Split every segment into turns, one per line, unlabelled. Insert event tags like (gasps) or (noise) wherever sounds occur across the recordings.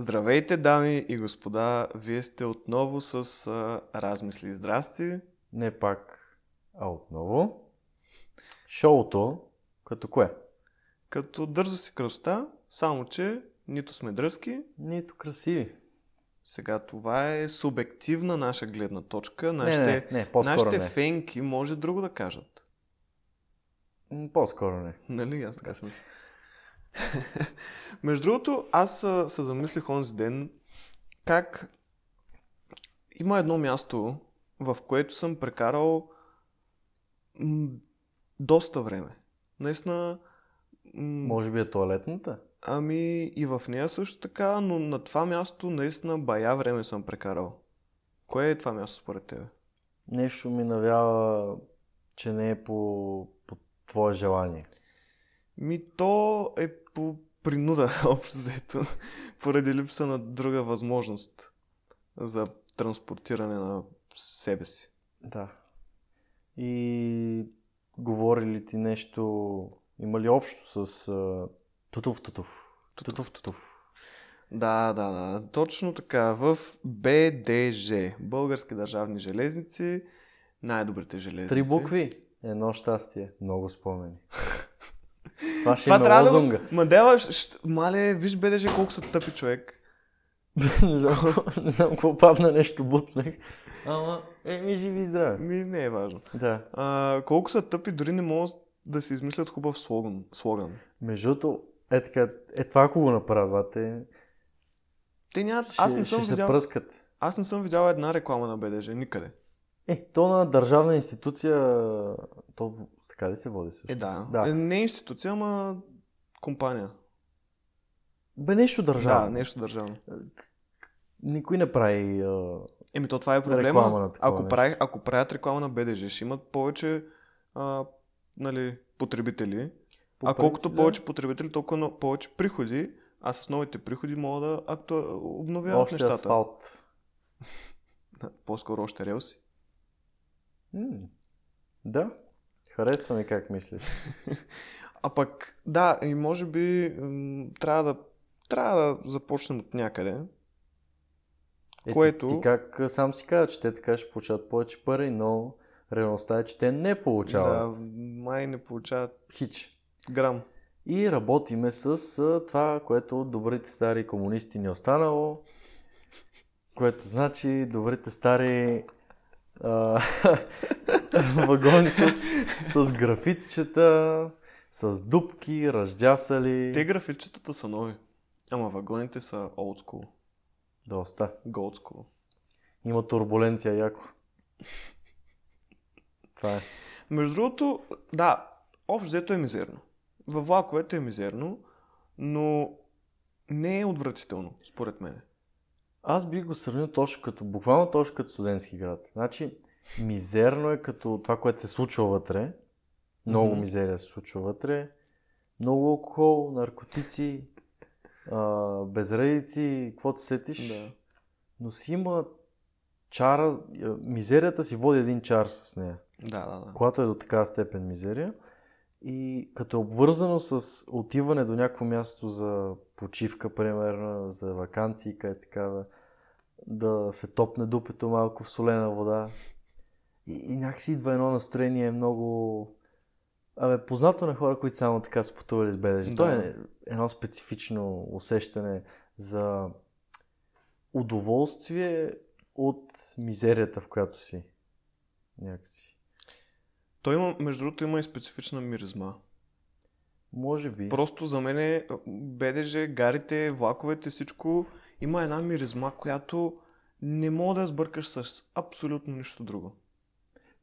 Здравейте, дами и господа! Вие сте отново с а, размисли. Здрасти!
Не пак, а отново. Шоуто, като кое?
Като дързо си кръста, само че нито сме дръзки.
Нито красиви.
Сега това е субективна наша гледна точка.
Не,
Нашите,
не, не, по-скоро
нашите
не.
фенки може друго да кажат.
По-скоро не.
Нали? Аз така си мисля. (laughs) Между другото, аз се замислих онзи ден как има едно място, в което съм прекарал м- доста време. Наистина, м-
Може би е туалетната?
ами и в нея също така, но на това място наистина бая време съм прекарал. Кое е това място според тебе?
Нещо ми навява, че не е по, по твое желание.
Ми то е по принуда, (laughs) общо взето, поради липса на друга възможност за транспортиране на себе си.
Да. И говори ли ти нещо, има ли общо с а, тутов тутов? Тутов тутов.
Да, да, да, точно така. В БДЖ, Български държавни железници, най-добрите железници.
Три букви. Едно щастие. Много спомени. (laughs) Това ще
Това да
лозунга.
Ма дела, щ- щ- мале, виж БДЖ колко са тъпи човек. (laughs)
не знам, не знам какво падна, нещо бутнах. Ама, еми, живи и здраве.
Ми не е важно.
Да.
А, колко са тъпи, дори не могат да си измислят хубав слоган. слоган.
Между другото, е така, е това ако го направят, е,
Те нямат...
ще,
Аз не съм
ще
видял...
се пръскат.
Аз не съм видял една реклама на БДЖ, никъде.
Е, то на държавна институция, то така ли се води също?
Е, да.
Да.
Е, не институция, ама компания.
Бе, нещо държавно.
Да, нещо държавно.
Никой не прави... А...
Еми, то това е проблема.
Реклама на
ако,
нещо.
прави, ако правят реклама на БДЖ, ще имат повече а, нали, потребители.
по
а колкото
да.
повече потребители, толкова повече приходи, а с новите приходи могат да акту... обновяват
Още
нещата.
асфалт. (laughs)
По-скоро още релси.
М, Да, харесва ми как мислиш. (laughs)
А пък, да, и може би м, трябва да, трябва да започнем от някъде.
Е,
Което-
Ти, ти как сам си каза, че те така ще получават повече пари, но реалността е, че те не получават.
Да, май не получават
Хич.
грам.
И работиме с а, това, което от добрите стари комунисти ни е останало, което значи добрите стари (laughs) вагони с, с графитчета, с дупки, ръждясали.
Те графитчетата са нови. Ама вагоните са old school.
Доста.
Gold school.
Има турбуленция яко. Това е.
Между другото, да, общо взето е мизерно. Във влаковете е мизерно, но не е отвратително, според мен.
Аз бих го сравнил точно като, буквално точно като студентски град. Значи, мизерно е като това, което се случва вътре. Много
Мгм.
мизерия се случва вътре. Много алкохол, наркотици, а, безредици, каквото се сетиш.
Да.
Но си има чара, мизерията си води един чар с нея.
Да, да, да.
Когато е до такава степен мизерия. И като е обвързано с отиване до някакво място за почивка, примерно, за вакансии, къде така да, да се топне дупето малко в солена вода. И, и някакси идва едно настроение много... Абе, познато на хора, които само така са пътували с БДЖ.
Да.
То е едно специфично усещане за удоволствие от мизерията, в която си. Някакси.
Той има, между другото, има и специфична миризма.
Може би.
Просто за мен е БДЖ, гарите, влаковете, всичко има една миризма, която не мога да сбъркаш с абсолютно нищо друго.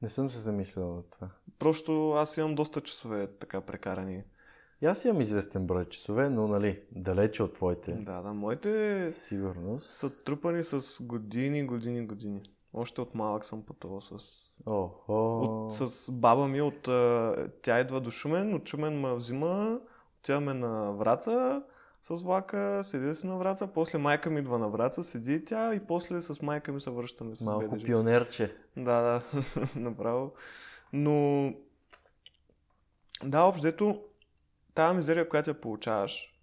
Не съм се замислял на това.
Просто аз имам доста часове така прекарани.
И аз имам известен брой часове, но нали, далече от твоите.
Да, да, моите
Сигурност.
са трупани с години, години, години. Още от малък съм пътувал с...
Охо.
От, с баба ми, от, тя идва до Шумен, от Шумен ме взима, отиваме на Враца с влака, седи си на Враца, после майка ми идва на Враца, седи и тя и после с майка ми се връщаме с
Малко
БДЖ.
пионерче.
Да, да, (laughs) направо. Но, да, общо тази мизерия, която я получаваш,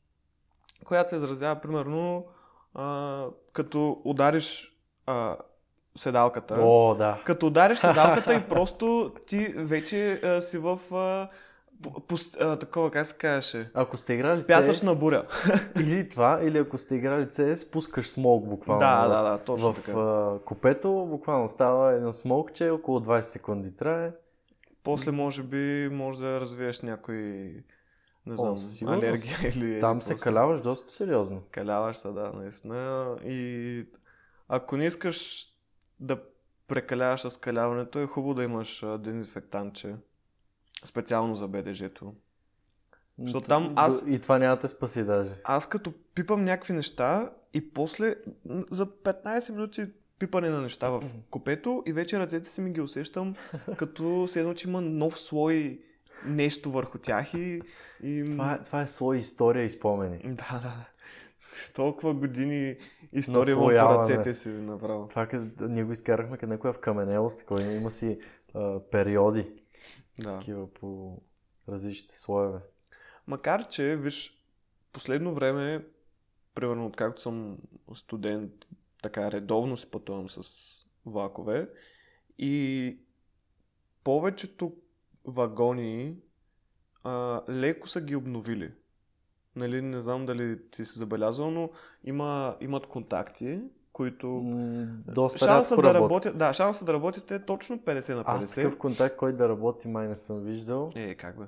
която се изразява примерно а, като удариш а, седалката.
О, да.
Като удариш седалката и (laughs) просто ти вече а, си в а, по, а, такова, как се казваше?
Ако сте играли
Пясъчна буря. (laughs)
или това, или ако сте играли CS, спускаш смок буквално.
Да,
в-
да, да, точно
в
така.
а, купето буквално става едно смокче, около 20 секунди трае.
После може би може да развиеш някой не знам,
сигурност.
алергия (laughs) или...
Там
еди
се каляваш доста сериозно.
Каляваш се, да, наистина. И ако не искаш да прекаляваш с каляването, е хубаво да имаш дезинфектантче. Специално за БДЖ-то. Защото там аз-
И това няма да те спаси даже.
Аз като пипам някакви неща и после за 15 минути пипане на неща в купето и вече ръцете си ми ги усещам (laughs) като се едно, че има нов слой нещо върху тях и... и...
Това, е- това е слой история и спомени.
Да, да. С толкова години история
Наслояване.
ръцете си направо.
Това къде, ние го изкарахме къде някоя в каменелост, такова има си а, периоди,
Да.
такива по различните слоеве.
Макар, че, виж, последно време, примерно откакто съм студент, така редовно си пътувам с влакове и повечето вагони а, леко са ги обновили. Нали, не знам дали ти си забелязал, но има, имат контакти, които...
М, доста
Шанса да
работят.
да, шанса да работите е точно 50 на 50.
Аз такъв контакт, който да работи, май не съм виждал.
Е, как бе?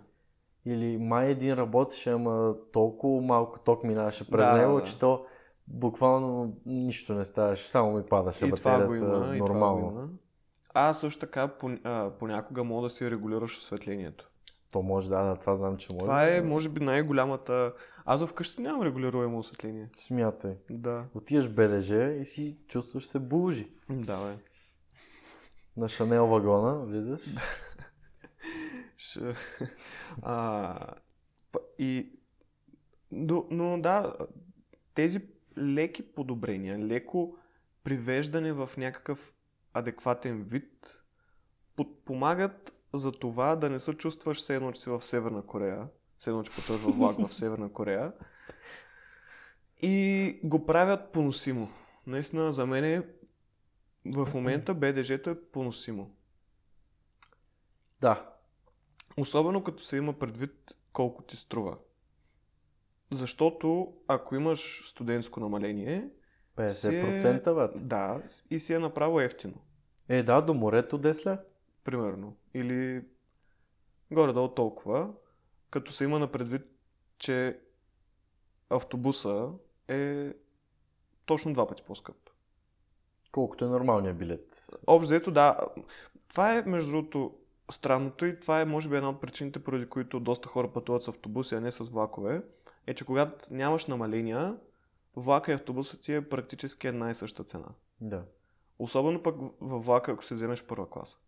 Или май един работеше, ама толкова малко ток минаваше през
Да,
него,
да.
че то буквално нищо не ставаше, само ми падаше
И това го
батерията
има, и това
нормално.
го има. А също така пон- а, понякога мога да си регулираш осветлението.
То може, да, да, това знам, че може.
Това е, може би, най-голямата... Аз вкъщи нямам регулируемо осветление.
Смятай.
Да.
Отиваш БДЖ и си чувстваш се булжи.
Да, бе.
На Шанел вагона влизаш. (laughs) (laughs)
А, и... Но, но да, тези леки подобрения, леко привеждане в някакъв адекватен вид, подпомагат за това да не се чувстваш все едно, че си в Северна Корея, все едно, че пътуваш във влак в (laughs) Северна Корея и го правят поносимо. Наистина, за мен е, в момента БДЖ-то е поносимо.
Да.
Особено като се има предвид колко ти струва. Защото ако имаш студентско намаление,
50% бе.
да, и си е направо ефтино,
Е, да, до морето 10 ля.
Примерно. Или горе-долу толкова, като се има на предвид, че автобуса е точно два пъти по-скъп.
Колкото е нормалният билет.
Общо да. Това е, между другото, странното и това е, може би, една от причините, поради които доста хора пътуват с автобуси, а не с влакове, е, че когато нямаш намаления, влака и автобуса ти е практически една и съща цена.
Да.
Особено пък във влака, ако се вземеш първа класа.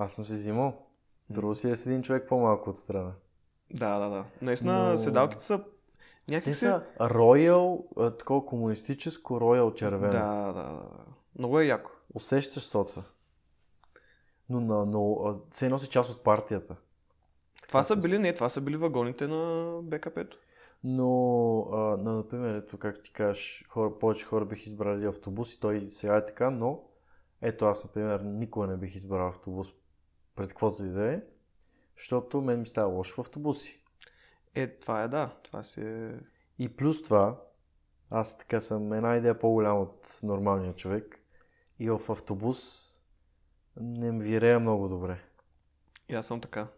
Аз съм си взимал. Друго си е с един човек по-малко от страна.
Да, да, да. Наистина,
Но-
седалките са
Те
някакси...
са Royal, а, такова комунистическо Royal червено.
Да, да, да. Много е яко.
Усещаш соца. Но, но, но се носи част от партията.
Това са били, не, това са били вагоните на БКП-то.
Но, а, на, например, ето как ти кажеш, хора, повече хора бих избрали автобус и той сега е така, но ето аз, например, никога не бих избрал автобус пред каквото и да е, защото мен ми става лошо в автобуси.
Е, това е да. Това си е...
И плюс това, аз така съм една идея по-голяма от нормалния човек и в автобус не ми вирея много добре.
И аз съм така.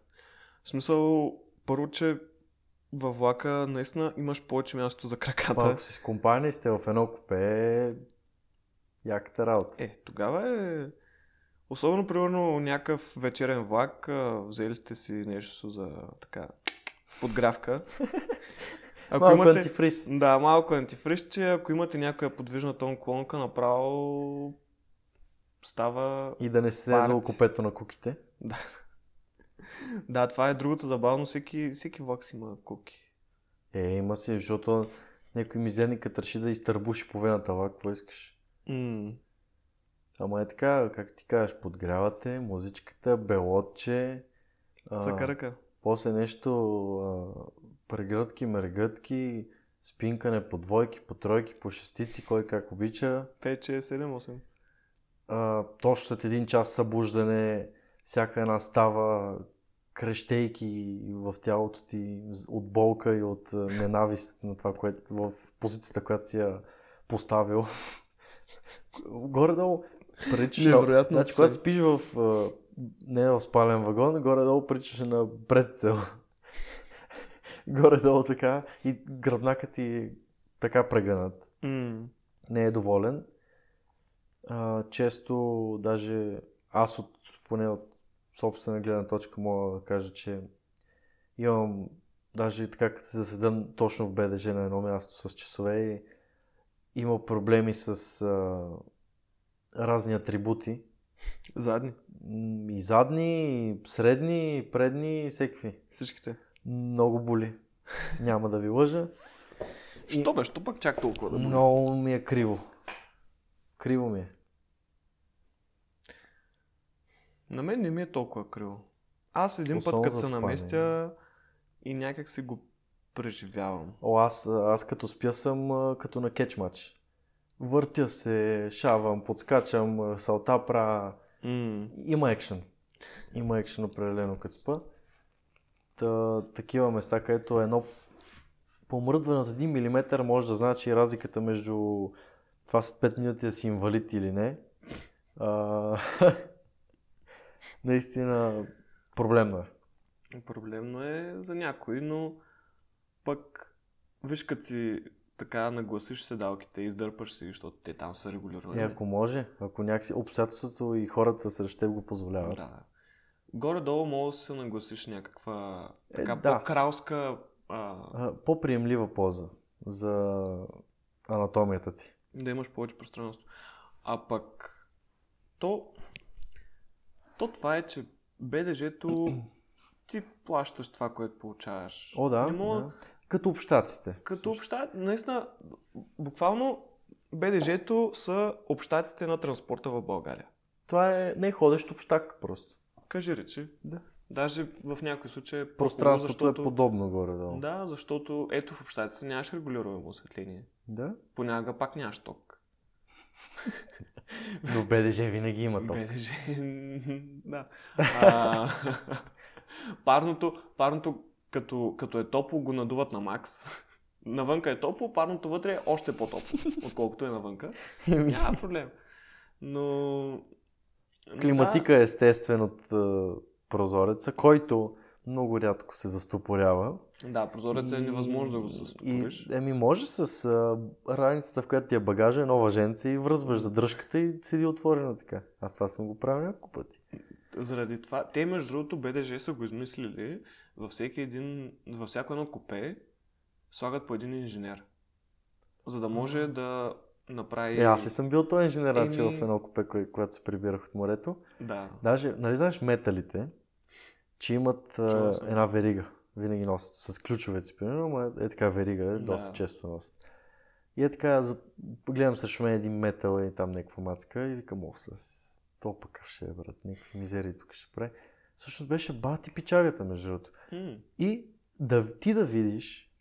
В смисъл, първо, че във влака наистина имаш повече място за краката.
ако си с компания сте в едно купе, яката работа.
Е, тогава е... Особено, примерно, някакъв вечерен влак, взели сте си нещо за така подгравка. (laughs) Ако
Малко
имате...
антифриз.
Да, малко антифриз, че ако имате някоя подвижна тон колонка, направо става...
И да не се до купето на куките.
Да. (laughs) да, това е другото забавно. Всеки, всеки влак си има куки.
Е, има си, защото някой мизерникът реши да изтърбуши половината влак, какво искаш?
М.
Ама е така, как ти кажеш, подгрявате, музичката, белотче, а,
За ръка.
после нещо, а, прегръдки, мергъдки, спинкане по двойки, по тройки, по шестици, кой как обича.
5, 6, 7, 8.
А, точно след един час събуждане, всяка една става, крещейки в тялото ти от болка и от ненавист на това, което в позицията, която си я поставил. (laughs) Горе-долу приличаш на...
Невероятно
Значи, когато спиш в... не в спален вагон, горе-долу приличаш на предцел. (laughs) горе-долу така и гръбнакът ти така прегънат
М.
не е доволен. А, често, даже аз от, поне от собствена гледна точка мога да кажа, че имам, даже така като се заседам точно в БДЖ на едно място с часове и има проблеми с а, разни атрибути.
Задни.
И задни, и средни, и предни, и всеки.
Всичките.
Много боли. Няма да ви лъжа.
Що бе, що пък чак толкова да боли?
Много ми е криво. Криво ми е.
На мен не ми е толкова криво. Аз един
Особено
път, като се наместя и някак си го преживявам.
О, аз, аз като спя съм като на кетч матч. Въртя се, шавам, подскачам, салта правя.
М.
Има екшен. Има екшен определено като спа. Та, такива места, където едно помръдване от 1 мм може да значи разликата между това след 5 минути да си инвалид или не. А, (laughs) наистина проблемно е.
Проблемно е за някой, но пък виж като си така нагласиш седалките издърпаш си, защото те там са регулирани.
И ако може, ако някакси обстоятелството и хората срещу теб го позволяват.
Да. Горе-долу мога да се нагласиш някаква
Е,
така
да.
по-кралска а,
А, По-приемлива поза за анатомията ти.
да имаш повече пространство. А пък то, то това е, че БДЖ-то ти плащаш това, което получаваш.
О, да.
Не мога,
да. Като общаците.
Като обща, наистина, буквално БДЖ-то са общаците на транспорта в България.
Това е не ходещ общак просто.
Кажи речи.
Да.
Даже в някои случаи е
Пространството
защото...
е подобно горе-долу.
Да, защото ето в общаците нямаш регулируемо осветление.
да?
Понякога пак нямаш ток.
Но БДЖ винаги има ток.
БДЖ, (laughs) да. А, (laughs) парното, парното като, като е топло, го надуват на макс. (laughs) Навънка е топло, парното вътре е още по-топло, (laughs) отколкото е навънка. Няма проблем. Но...
Климатика е естествен от а, прозореца, който много рядко се застопорява.
Да, прозореца е
И-
невъзможно да го
И,
застопориш.
еми, може с а, раницата, в която ти е багажа, едно въженце и връзваш задръжката и седи отворена така. Аз това съм го правил няколко пъти.
Заради това, те между другото БДЖ са го измислили във всеки един, във всяко едно купе слагат по един инженер. За да може да направи...
Е, аз и съм бил този инженераче
Еми-
в едно купе, кое, когато се прибирах от морето.
Да.
Даже, нали знаеш металите, че имат а, една верига. Винаги носят с ключовете примерно, ама е така верига, е,
Да.
доста често носят. И е така, гледам срещу мен един метал и там някаква мацка и викам, о, с то пък ще е, брат, някакви мизерии тук ще прави. Всъщност беше бати пичагата, между другото. И да, ти да видиш,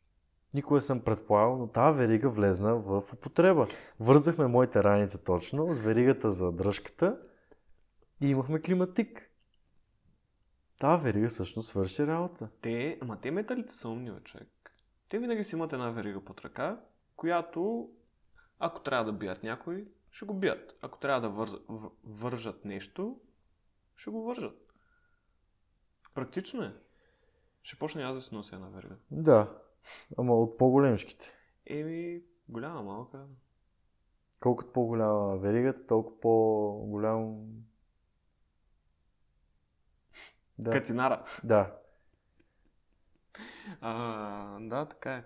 никога съм предполагал, но тази верига влезна в употреба. Вързахме моите раница точно с веригата за дръжката и имахме климатик. Тази верига всъщност свърши работа.
Те, ама те металите са умни, човек. Те винаги си имат една верига под ръка, която, ако трябва да бият някой, ще го бият. Ако трябва да върз, вържат нещо, ще го вържат. Практично е. Ще почне аз да си нося една верига.
Да, ама от по-големшките.
Еми, голяма, малка.
Колкото по-голяма веригата, толкова по-голям... Да,
Катинара.
да.
А, да, така е.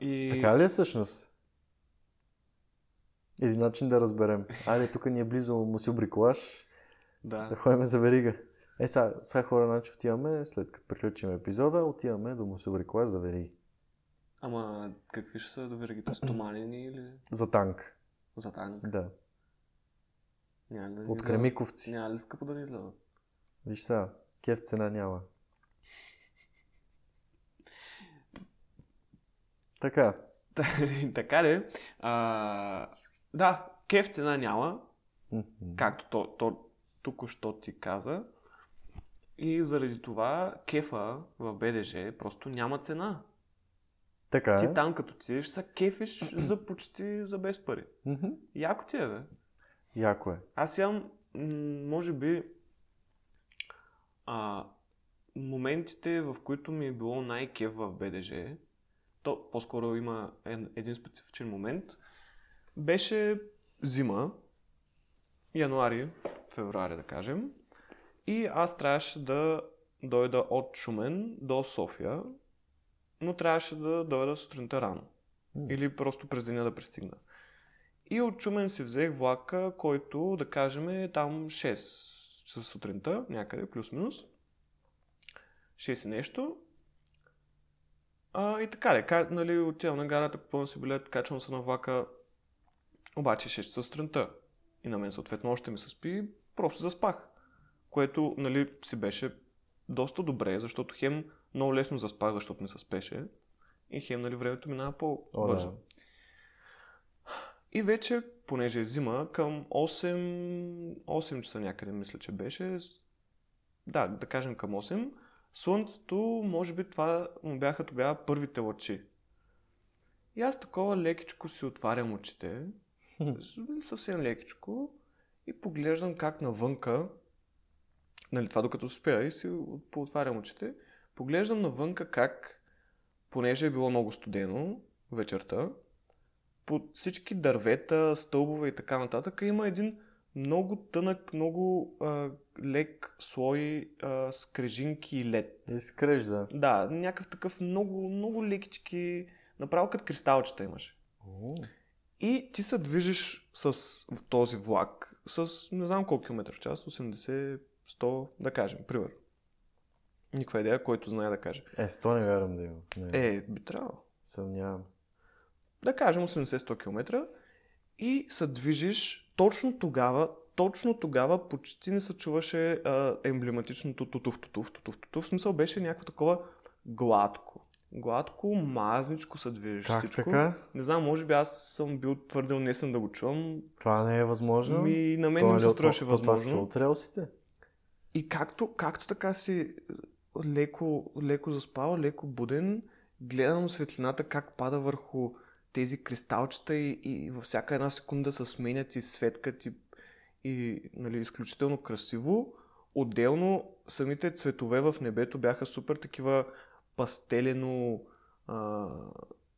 И...
Така ли е всъщност? Един начин да разберем. Айде, тук ни е близо Мусил Бриколаш. Да
Да.
ходим за верига. Е, сега, сега хора, значи отиваме, след като приключим епизода, отиваме до Мусил Бриколаш за вериги.
Ама какви ще са до веригите? Стоманени или
За танк.
за танк?
Да.
Няма ли да
От? Кремиковци.
Няма ли скъпо да ни излязат?
Виж сега, кеф цена няма. Така, (laughs)
така де. А, да, кеф цена няма, както то, то току-що ти каза. И заради това кефа в БДЖ просто няма цена.
Така
Ти
е.
там като отидеш са кефиш (clears throat) за почти за без пари. Яко ти е, бе.
Яко е.
Аз имам, може би, а, моментите, в които ми е било най-кеф в БДЖ, то по-скоро има един специфичен момент, беше зима, януари, февруари да кажем, и аз трябваше да дойда от Шумен до София, но трябваше да дойда сутринта рано. Или просто през деня да пристигна. И от Чумен си взех влака, който да кажем е там 6 часа сутринта, някъде, плюс-минус. 6 и нещо. А, и така, де, ка, нали, отивам на гарата, купувам си билет, качвам се на влака. Обаче 6 часа сутринта. И на мен съответно още ми се спи, просто заспах. Което, нали, си беше доста добре, защото хем много лесно заспах, защото ми се спеше. И хем, нали, времето минава по-бързо.
О, да.
И вече, понеже е зима, към 8, 8 часа някъде, мисля, че беше, да, да кажем към 8, слънцето, може би това му бяха тогава първите лъчи. И аз такова лекичко си отварям очите, с- съвсем лекичко, и поглеждам как навънка, нали, това докато спя и си от- поотварям очите, поглеждам навънка как, понеже е било много студено вечерта, под всички дървета, стълбове и така нататък има един много тънък, много а, лек слой а, скрежинки и лед.
Изкрежда.
Да, някакъв такъв много, много лекички, направо като кристалчета имаше. И ти се движиш с този влак с не знам колко километра в час, 80, 100, да кажем, пример. Никаква идея, който знае да каже.
Е, 100 не вярвам да има. Не,
Е, би трябвало.
Съмнявам.
да кажем 80-100 км и се движиш точно тогава, точно тогава почти не се чуваше а, емблематичното тутув, тутув, тутув, тутув. В смисъл беше някакво такова гладко. Гладко, мазничко се движиш
Как
всичко.
така?
Не знам, може би аз съм бил твърде унесен да го чувам.
Това не е възможно.
Ми, на мен не ми
нали
се струваше
то Това
възможно.
от релсите.
И както, както така си леко, леко заспал, леко буден, гледам светлината как пада върху тези кристалчета и, и във всяка една секунда се сменят и светкат и, и нали, изключително красиво. Отделно самите цветове в небето бяха супер такива пастелено, а,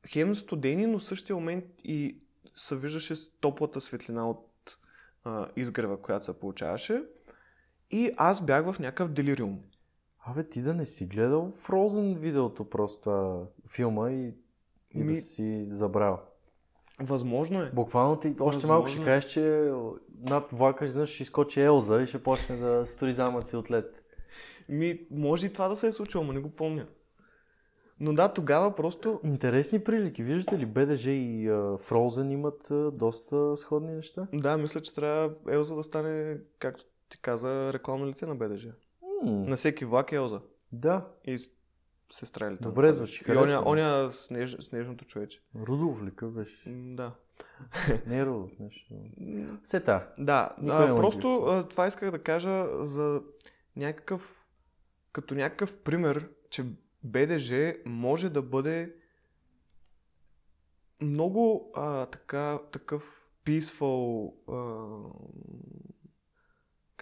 хем студени, но в същия момент и се виждаше топлата светлина от а, изгрева, която се получаваше. И аз бях в някакъв делириум.
Абе, ти да не си гледал Frozen видеото просто това, филма и, и
Ми-
да си забрал.
Възможно е.
Буквално ти още
Възможно
малко
е.
ще кажеш, че над влака изведнъж ще изкочи Елза и ще почне да строи замъци от лед.
Ми, може и това да се е случило, но не го помня. Но да, тогава просто...
Интересни прилики. Виждате ли, БДЖ и uh, Frozen имат а, доста сходни неща?
Да, мисля, че трябва Елза да стане, както ти каза, рекламно лице на БДЖ.
М,
На всеки влак е Елза.
да,
И с- сестра или
Добре звучи,
И оня, оня снеж, снежното човече.
Рудолф ли беше?
Да. (laughs)
Не е Рудолф, нещо. Сета.
Да,
Никой
а,
му
просто а, това исках да кажа за някакъв, като някакъв пример, че БДЖ може да бъде много а, така, такъв peaceful, а,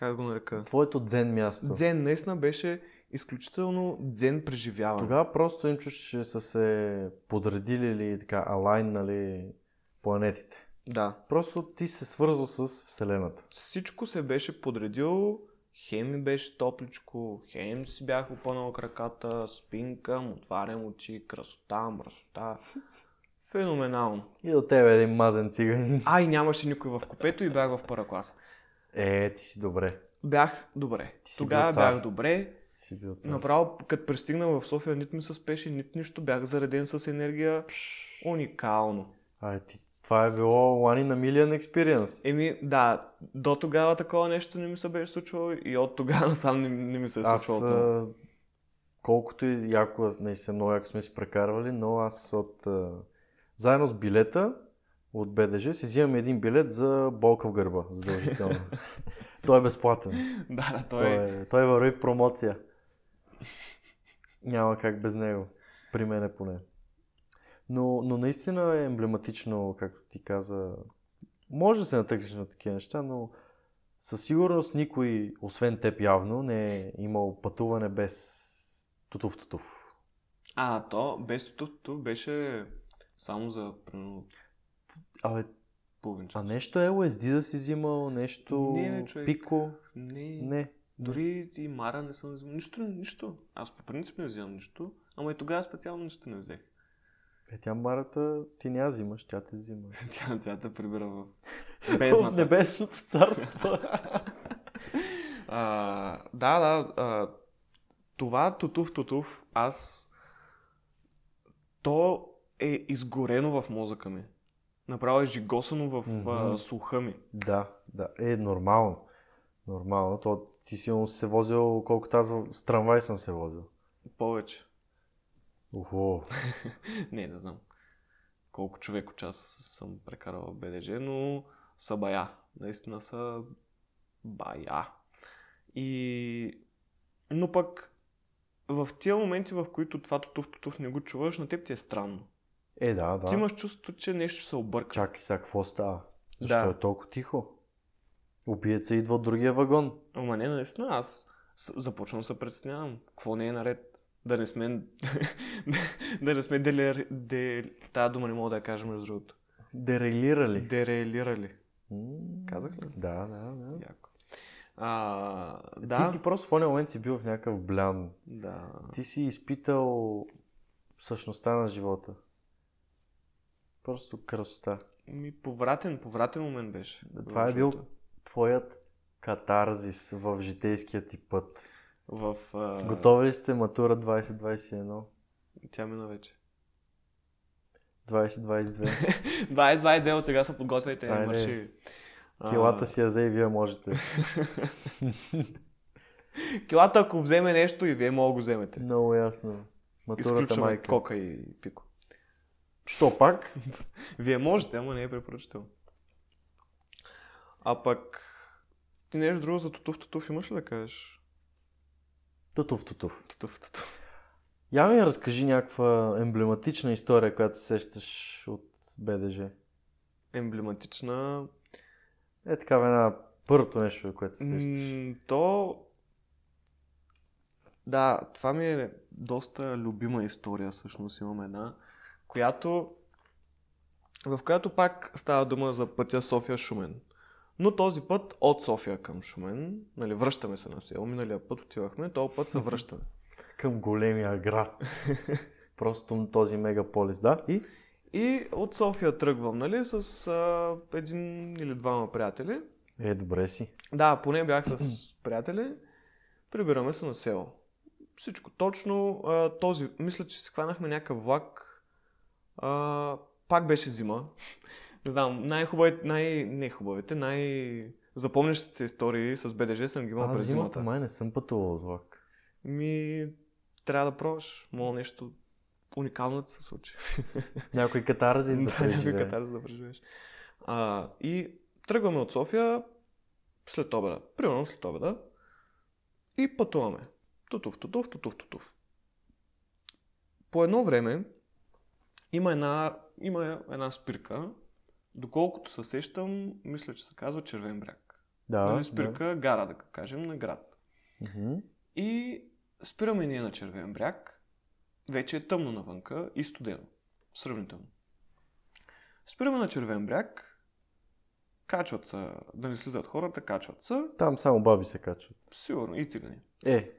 как да го нарека,
Твоето дзен място.
дзен, наистина беше изключително дзен преживяване.
Тогава просто им чуш, че са се подредили или така алайнали планетите.
Да.
Просто ти се свързал с Вселената.
Всичко се беше подредил, хем ми беше топличко, хем си бях опънал краката, спинкам, отварям очи, красота, мръсота. Феноменално.
И до тебе един мазен циганин.
А, и нямаше никой в купето и бях в първа класа.
Е, ти си добре.
Бях добре.
Ти
Тогава бях добре.
Си бил цар.
Направо, като пристигнах в София, нито ми се спеше, нито нищо. Бях зареден с енергия. Уникално.
А, ти, това е било one in a million experience.
Еми, да, до тогава такова нещо не ми се беше случвало и от тогава (laughs) насам не, не ми се е
Аз,
случвало. отново.
а, колкото и яко, наистина много яко сме си прекарвали, но аз от а, Заедно с билета от БДЖ си взимаме един билет за болка в гърба, задължително. (laughs) той е безплатен.
Да, да,
Той, е, той върви промоция. Няма как без него. При мене поне. Но, но наистина е емблематично, както ти каза. Може да се натъкнеш на такива неща, но със сигурност никой, освен теб явно, не е имал пътуване без тутув-тутув.
А, то без тутув беше само за примерно
Абе,
половин
а
час.
нещо е LSD да си взимал, нещо
Не, бе, човек.
пико.
Не,
Не.
Дори и Мара не съм взимал. Нищо, нищо. Аз по принцип не взимам нищо. Ама и тогава специално нищо не взех.
Е, тя Марата ти няма взимаш, тя те взима. (laughs)
Тя, тя те прибира в (laughs)
В
бездната.
небесното царство. (laughs)
а, да, да. А, това тутув-тутув, аз... То е изгорено в мозъка ми. Направо е жигосано в
Мгм.
а, слуха ми.
да, да. Е, нормално. Нормално. То ти силно си се возил, колкото аз с трамвай съм се возил.
Повече.
Охо. (laughs)
Не, не знам колко човеко час съм прекарал в БДЖ, но са бая. Наистина са бая. И... Но пък в тия моменти, в които това тутув-тутув не го чуваш, на теб ти е странно.
Е, да, да.
Ти имаш чувството, че нещо се обърка.
Чакай сега, какво става? Защо
Да.
е толкова тихо? Убиеца идва от другия вагон.
Ама не, наистина, аз започвам да се притеснявам. Какво не е наред? Да не сме... (laughs) да не сме делер... де... Тая дума не мога да я кажа, между другото.
Дерелирали.
Дерейлирали.
М,
Казах ли?
Да, да, да.
Яко. А,
да, Ти, ти просто в този момент си бил в някакъв блян.
да.
Ти си изпитал същността на живота. Просто красота.
Ми, повратен, повратен момент беше.
Да, това е бил твоят катарзис в житейския ти път.
В... А...
Готови ли сте матура 2021?
Тя мина вече.
2022?
20-22 (laughs) от сега се подготвяйте.
Айде.
Марши.
Килата си я взе и вие можете. (laughs)
Килата, ако вземе нещо и вие мога да го вземете.
Много ясно. Матурата
Изключваме
майка.
кока и пико.
Що пак? (laughs)
Вие можете, ама не е препоръчително. А пък... Ти нещо друго за тутув-тутув имаш ли да кажеш?
Тутув, тутув.
Тутув-тутув.
Я ми разкажи някаква емблематична история, която се сещаш от БДЖ.
Емблематична.
Е такава една първото нещо, което се сещаш.
То... Да, това ми е доста любима история, всъщност имам една, която... В която пак става дума за пътя София-Шумен. Но този път от София към Шумен, нали, връщаме се на село, миналия път отивахме, този път се връщаме. (laughs)
Към големия град. (laughs) Просто този мегаполис, да? И?
И от София тръгвам, нали, с а, един или двама приятели.
Е, добре си.
Да, поне бях с (clears throat) приятели. Прибираме се на село. Всичко точно. А, този, мисля, че си хванахме някакъв влак. А, пак беше зима. Не знам, най-хубавите, най- не хубавите, най- запомнящите се истории с БДЖ съм ги имал през
зимата
зимата.
май не съм пътувал с влак.
Ми, трябва да пробваш. Мога нещо уникално да се случи. (laughs)
Някой катарзис (laughs) да,
да, някой
преживее.
катар, за да преживееш. А, и тръгваме от София след обеда. Примерно след обеда. И пътуваме. Тутув, тутув, тутув, тутув. По едно време има една, има една спирка. Доколкото се сещам, мисля, че се казва Червен бряг.
Да,
нали, спирка гара, да кажем, на град.
Да. Мгм.
И спираме ние на Червен бряг. Вече е тъмно навънка и студено. Сравнително. Спираме на Червен бряг. Качват се, да не слизат хората, качват се.
Там само баби се качват.
Сигурно и цигани.
Е,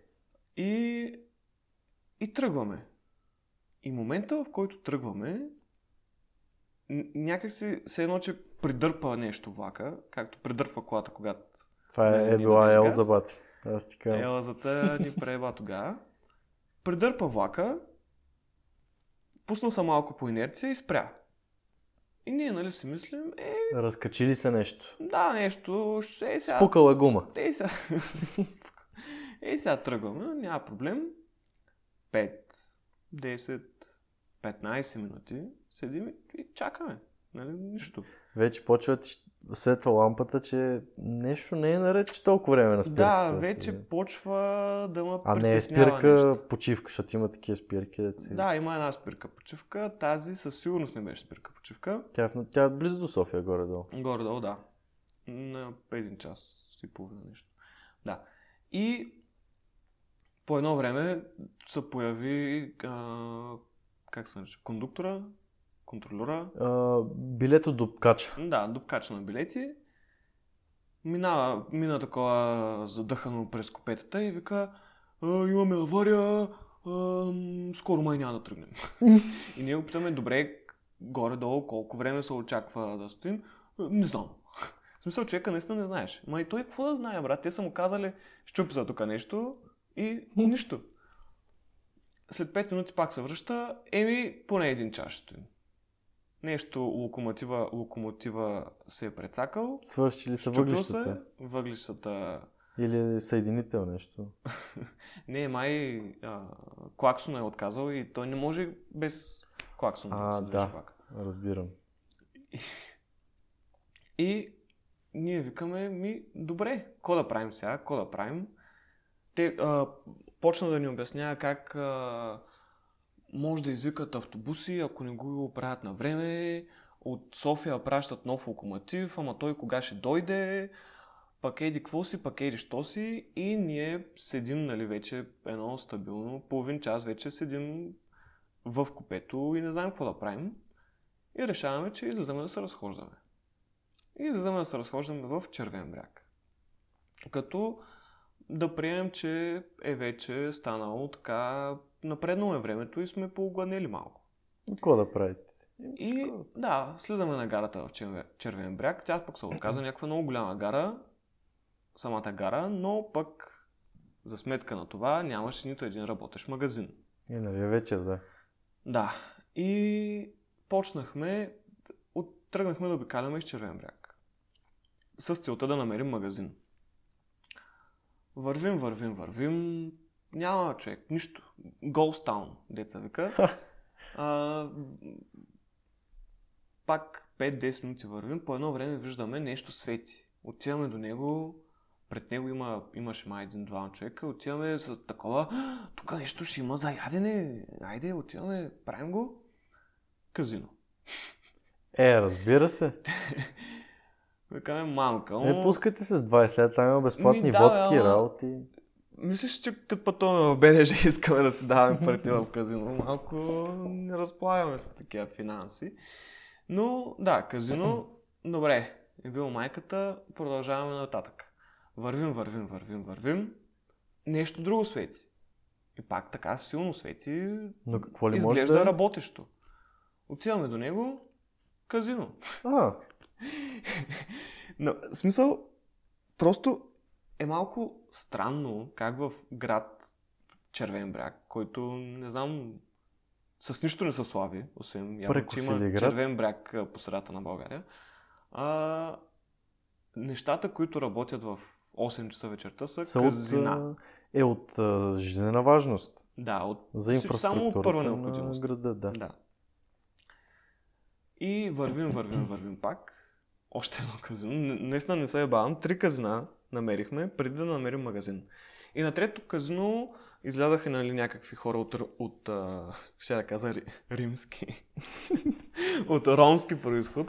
И, и тръгваме. И момента, в който тръгваме, някак си се едно, че придърпа нещо влака, както придърпва колата, когато
това е, е била Елза бати. Аз ти казвам.
Елазата ни (laughs) прееба тогава. Придърпа влака, пусна се малко по инерция и спря. И ние, нали, си мислим, е,
Разкачили се нещо.
да, нещо, е сега.
Спукала гума.
Ей сега. (laughs) Ей сега тръгваме, няма проблем. 5, 10, 15 минути седим и- чакаме. Нали, нищо.
Вече почва да ти светва лампата, че нещо не е наред, че толкова време на спирка.
Да, вече почва да ме
А не е спирка,
нещо.
почивка, защото има такива спирки. Да, си...
Да, има една спирка почивка. Тази със сигурност не беше спирка почивка.
Тя, е тя е близо до София, горе-долу.
Горе-долу, да. На един час и половина нещо. Да. И по едно време се появи, а, как се нарича, кондуктора, контролера,
А, билето до кача.
да, дупкач на билети. Минава, мина такова задъхано през копетата и вика, а, имаме авария, а, скоро май няма да тръгнем. (laughs) и ние го питаме, добре, горе-долу колко време се очаква да стоим. «А, Не знам. (laughs) В смисъл, човека наистина не знаеш. Ма и той какво да знае, брат? Те са му казали, щупи за тук нещо и нищо. След 5 минути пак се връща, еми, поне един час ще стоим. Нещо локомотива, локомотива се е прецакал.
Свърши ли са въглищата?
се, въглищата
Или съединител нещо? (laughs)
Не, май а, клаксона е отказал и той не може без клаксон
А,
да се
да.
влак.
Разбирам.
И ние викаме, ми, добре, какво да правим сега, какво да правим? Те а, почна да ни обяснява как а, може да извикат автобуси, ако не го оправят на време, от София пращат нов локомотив, ама той кога ще дойде, пък еди какво си, пък еди що си и ние седим, нали, вече едно стабилно, половин час вече седим в купето и не знаем какво да правим. И решаваме, че излизаме да се разхождаме. И излизаме да се разхождаме в Червен бряг. Като да приемем, че е вече станало така, напреднало е времето и сме поогладнели малко.
Какво да правите?
И да, слизаме на гарата в Червен, бряг. Тя пък се оказа (clears throat) някаква много голяма гара, самата гара, но пък за сметка на това нямаше нито един работещ магазин.
И нали вечер, да.
Да. И почнахме, от, тръгнахме да обикаляме из Червен бряг. С целта да намерим магазин. Вървим, вървим, вървим. Няма човек, нищо. Town, деца вика. А, пак 5-10 минути вървим, по едно време виждаме нещо свети. Отиваме до него, пред него има, имаше май един-два човека, отиваме с такова, «А, тук нещо ще има за ядене, айде, отиваме, правим го. Казино.
Е, разбира се. (laughs)
Викаме, мамка,
Не
но...
пускайте се с 20 лет, там има безплатни
Ми, да,
водки,
ама-
работи.
Мислиш, че като пътуваме в БДЖ (laughs) искаме да си даваме парите в казино. Малко не разполагаме с такива финанси. Но да, казино, добре, е бил майката, продължаваме нататък. Вървим, вървим, вървим, вървим. Нещо друго свети. И пак така силно свети.
Но какво ли може
изглежда
да е?
работещо. Отиваме до него, казино.
А,
Но, в смисъл, просто е малко странно как в град Червен бряг, който не знам, с нищо не се слави, освен явно, че има
град.
Червен бряг по средата на България. А, нещата, които работят в 8 часа вечерта са,
са от,
казина.
а, е от а, жизнена важност.
Да, от,
За
само от първа
на
необходимост.
града, да.
Да. И вървим, вървим, вървим пак. Още едно казино. Наистина не се ебавам. Три казина намерихме, преди да намерим магазин. И на трето казино излядаха нали, някакви хора от, от а, (laughs) ще да кажа, ри- римски. (laughs) от ромски происход.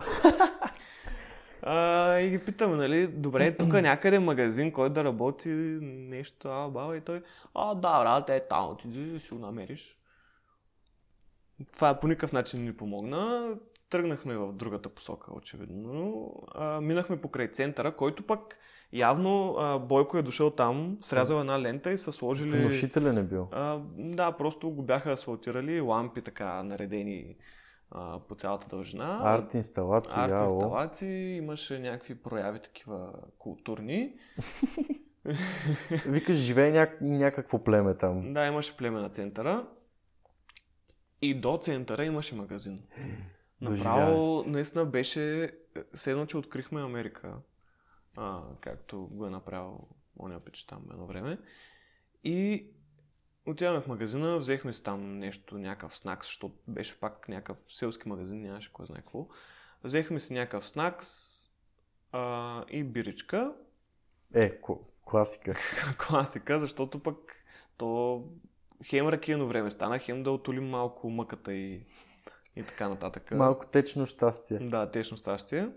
А, и ги питаме, нали, добре, тук някъде магазин, който да работи нещо, а, баба, и той, а, да, брат, е там, отиди, ще го намериш. Това по никакъв начин не помогна. Тръгнахме в другата посока, очевидно. А, минахме покрай центъра, който пък явно а, Бойко е дошъл там, срязал една лента и са сложили...
Внушителен е бил.
А, да, просто го бяха асфалтирали, лампи така наредени а, по цялата дължина.
Арт инсталации,
Арт инсталации, имаше някакви прояви такива културни. (laughs)
Викаш, живее ня... някакво племе там.
Да, имаше племе на центъра. И до центъра имаше магазин. (gasps) Направо, наистина беше, седно, че открихме Америка, а, както го е направил Моня Пич там едно време. И отиваме в магазина, взехме си там нещо, някакъв снакс, защото беше пак някакъв селски магазин, нямаше кой знае какво. Взехме си някакъв снакс а, и биричка.
Е, класика. (laughs)
класика, защото пък то хем ракияно време стана, хем да отолим малко мъката и, и така нататък.
Малко течно щастие.
Да, течно щастие.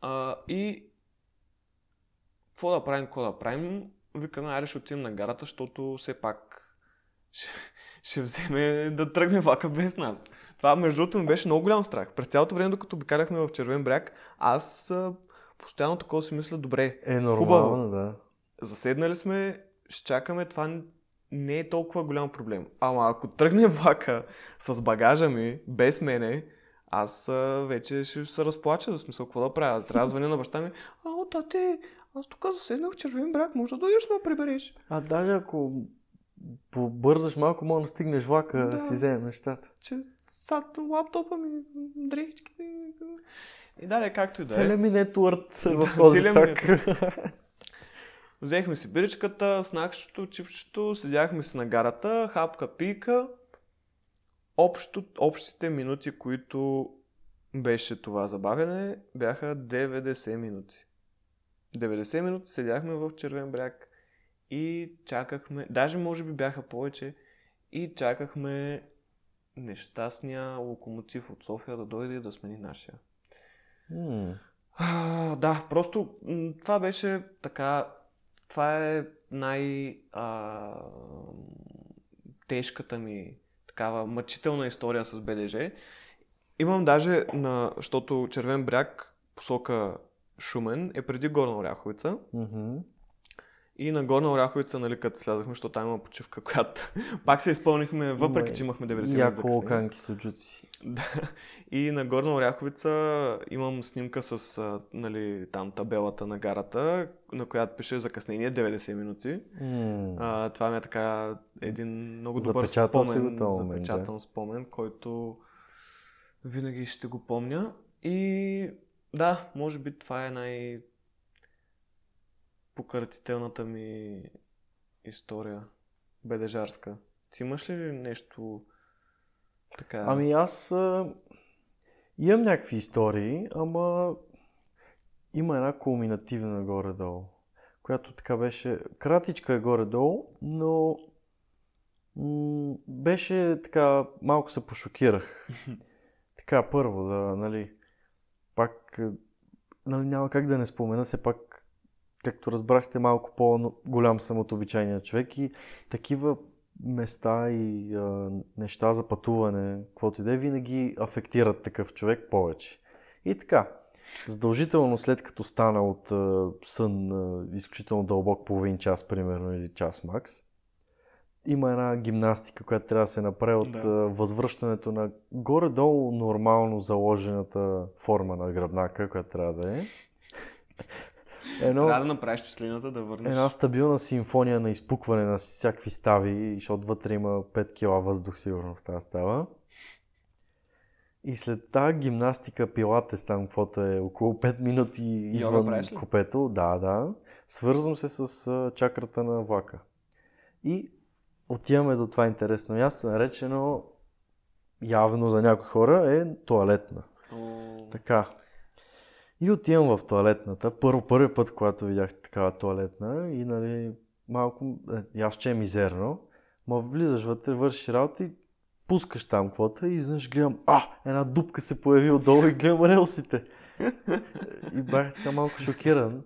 А, и какво да правим, какво да правим? Викаме, аре ще отидем на гарата, защото все пак ще, ще вземе да тръгне влака без нас. Това, между другото, ми беше много голям страх. През цялото време, докато обикаляхме в Червен бряг, аз а, постоянно такова си мисля, добре,
е, нормално,
хубаво.
да.
Заседнали сме, ще чакаме, това не е толкова голям проблем. Ама ако тръгне влака с багажа ми, без мене, аз вече ще се разплача, за смисъл, какво да правя? Аз трябва да звъня на баща ми, а, о, тате, аз тук заседнах в червен брак, може да дойдеш да ме прибереш.
А даже ако побързаш малко, може да стигнеш влака да, си вземем нещата.
Че сад лаптопа ми, дрехички и да, както и да е.
Целият ми нетворд в (laughs) този сак.
Взехме си биричката, снакчето, чипчето, седяхме си на гарата, хапка, пика. Общо, общите минути, които беше това забавяне, бяха 90 минути. 90 минути седяхме в Червен бряг и чакахме, даже може би бяха повече, и чакахме нещастния локомотив от София да дойде и да смени нашия.
Mm.
А, да, просто това беше така това е най- а, тежката ми такава мъчителна история с БДЖ. Имам даже, на, защото Червен бряг посока Шумен е преди Горна Оряховица.
Mm-hmm.
И на Горна Оряховица, нали, като слязахме, защото там има почивка, (laughs) която пак се изпълнихме, въпреки Ма, че имахме 90 минути.
Яко локанки с
Да. И на Горна Оряховица имам снимка с нали, там табелата на гарата, на която пише закъснение 90 минути.
Mm.
А, това ми е така един много добър
Запечатал
спомен,
го
запечатан спомен, който винаги ще го помня. И да, може би това е най- пократителната ми история, бедежарска. Ти имаш ли нещо така?
Ами аз а, имам някакви истории, ама има една кулминативна горе-долу, която така беше, кратичка е горе-долу, но м- беше така, малко се пошокирах. (laughs) така, първо, да, нали, пак, нали, няма как да не спомена, все пак както разбрахте, малко по-голям съм от обичайния човек и такива места и а, неща за пътуване, каквото и да е, винаги афектират такъв човек повече. И така, задължително след като стана от а, сън а, изключително дълбок половин час, примерно, или час макс, има една гимнастика, която трябва да се направи от да. възвръщането на горе-долу нормално заложената форма на гръбнака, която трябва да е.
Едно, Трябва да направиш числината да върнеш.
Една стабилна симфония на изпукване на всякакви стави, защото вътре има 5 кила въздух сигурно в тази става. И след тази гимнастика, пилатес там, каквото е около 5 минути извън купето, да, да, свързвам се с чакрата на влака. И отиваме до това интересно място, наречено явно за някои хора е туалетна.
О...
Така, и отивам в туалетната. Първо, първи път, когато видях такава туалетна и нали, малко, е, аз че е мизерно, ма влизаш вътре, вършиш работа и пускаш там квота и знаеш, гледам, а, една дупка се появи отдолу и гледам релсите. и бях така малко шокиран.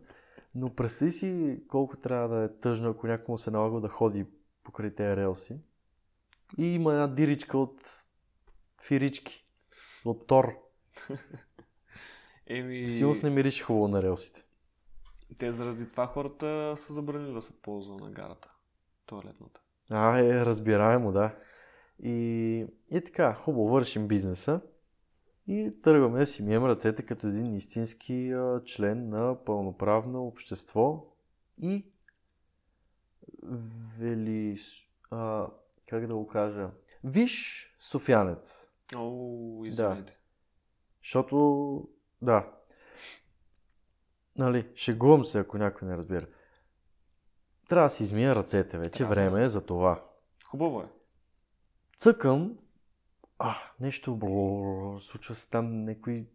Но представи си колко трябва да е тъжно, ако някому се налага да ходи покрай тези релси. И има една диричка от фирички, от Тор.
Еми...
Силно не мирише хубаво на релсите.
Те заради това хората са забранили да се ползва на гарата. Туалетната.
А, е, разбираемо, да. И, и така, хубаво вършим бизнеса и тръгваме да си мием ръцете като един истински а, член на пълноправно общество и вели... А, как да го кажа? Виж Софянец.
О, извините. Да.
Защото да. Нали, шегувам се, ако някой не разбира. трябва да си измия ръцете вече,
Трябва.
време е за това.
Хубаво е.
Цъкам, а, нещо, бро, случва се там някой,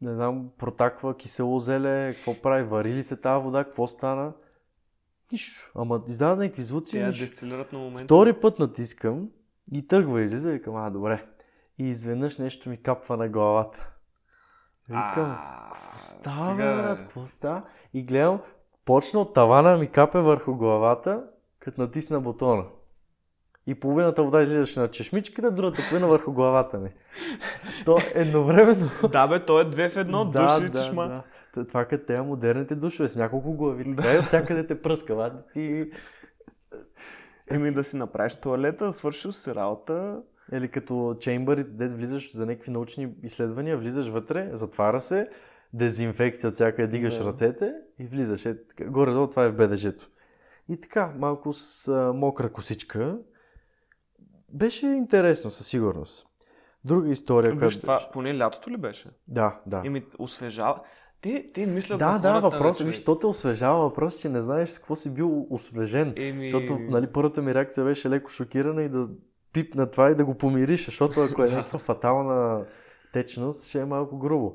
не знам, протаква кисело зеле, какво прави, вари ли се тази вода, какво стана? Нищо, ама издава някакви звуци,
Те я
нищо.
дестилират на момента.
Втори път натискам и тръгва излиза и викам, а, добре. И изведнъж нещо ми капва на главата. Викам, какво става, брат, какво става? И гледам, почна от тавана ми капе върху главата, като натисна бутона. И половината вода излизаше на чешмичката, другата половина върху главата ми. То едновременно. (laughs)
Да, бе, то е две в едно,
да,
души и чешма.
да. Това като те модерните душове с няколко глави. Така и от всякъде те пръска. ва, Ти...
Еми да си направиш туалета, свършил си работа.
Или като чеймбърите, де влизаш за някакви научни изследвания, влизаш вътре, затваря се, дезинфекция от всяка, дигаш
Да.
ръцете и влизаш. Е, горе-долу това е в БДЖ-то. И така, малко с а, мокра косичка. Беше интересно, със сигурност. Друга история,
Виж,
която...
това поне лятото ли беше?
Да, да.
Еми, освежава. Те, те мислят
Да,
за
да,
хората,
въпрос,
бе,
виж, то те освежава въпрос, че не знаеш с какво си бил освежен.
Еми...
Защото, нали, първата ми реакция беше леко шокирана и да пипна това и да го помириш, защото ако е някаква фатална течност, ще е малко грубо.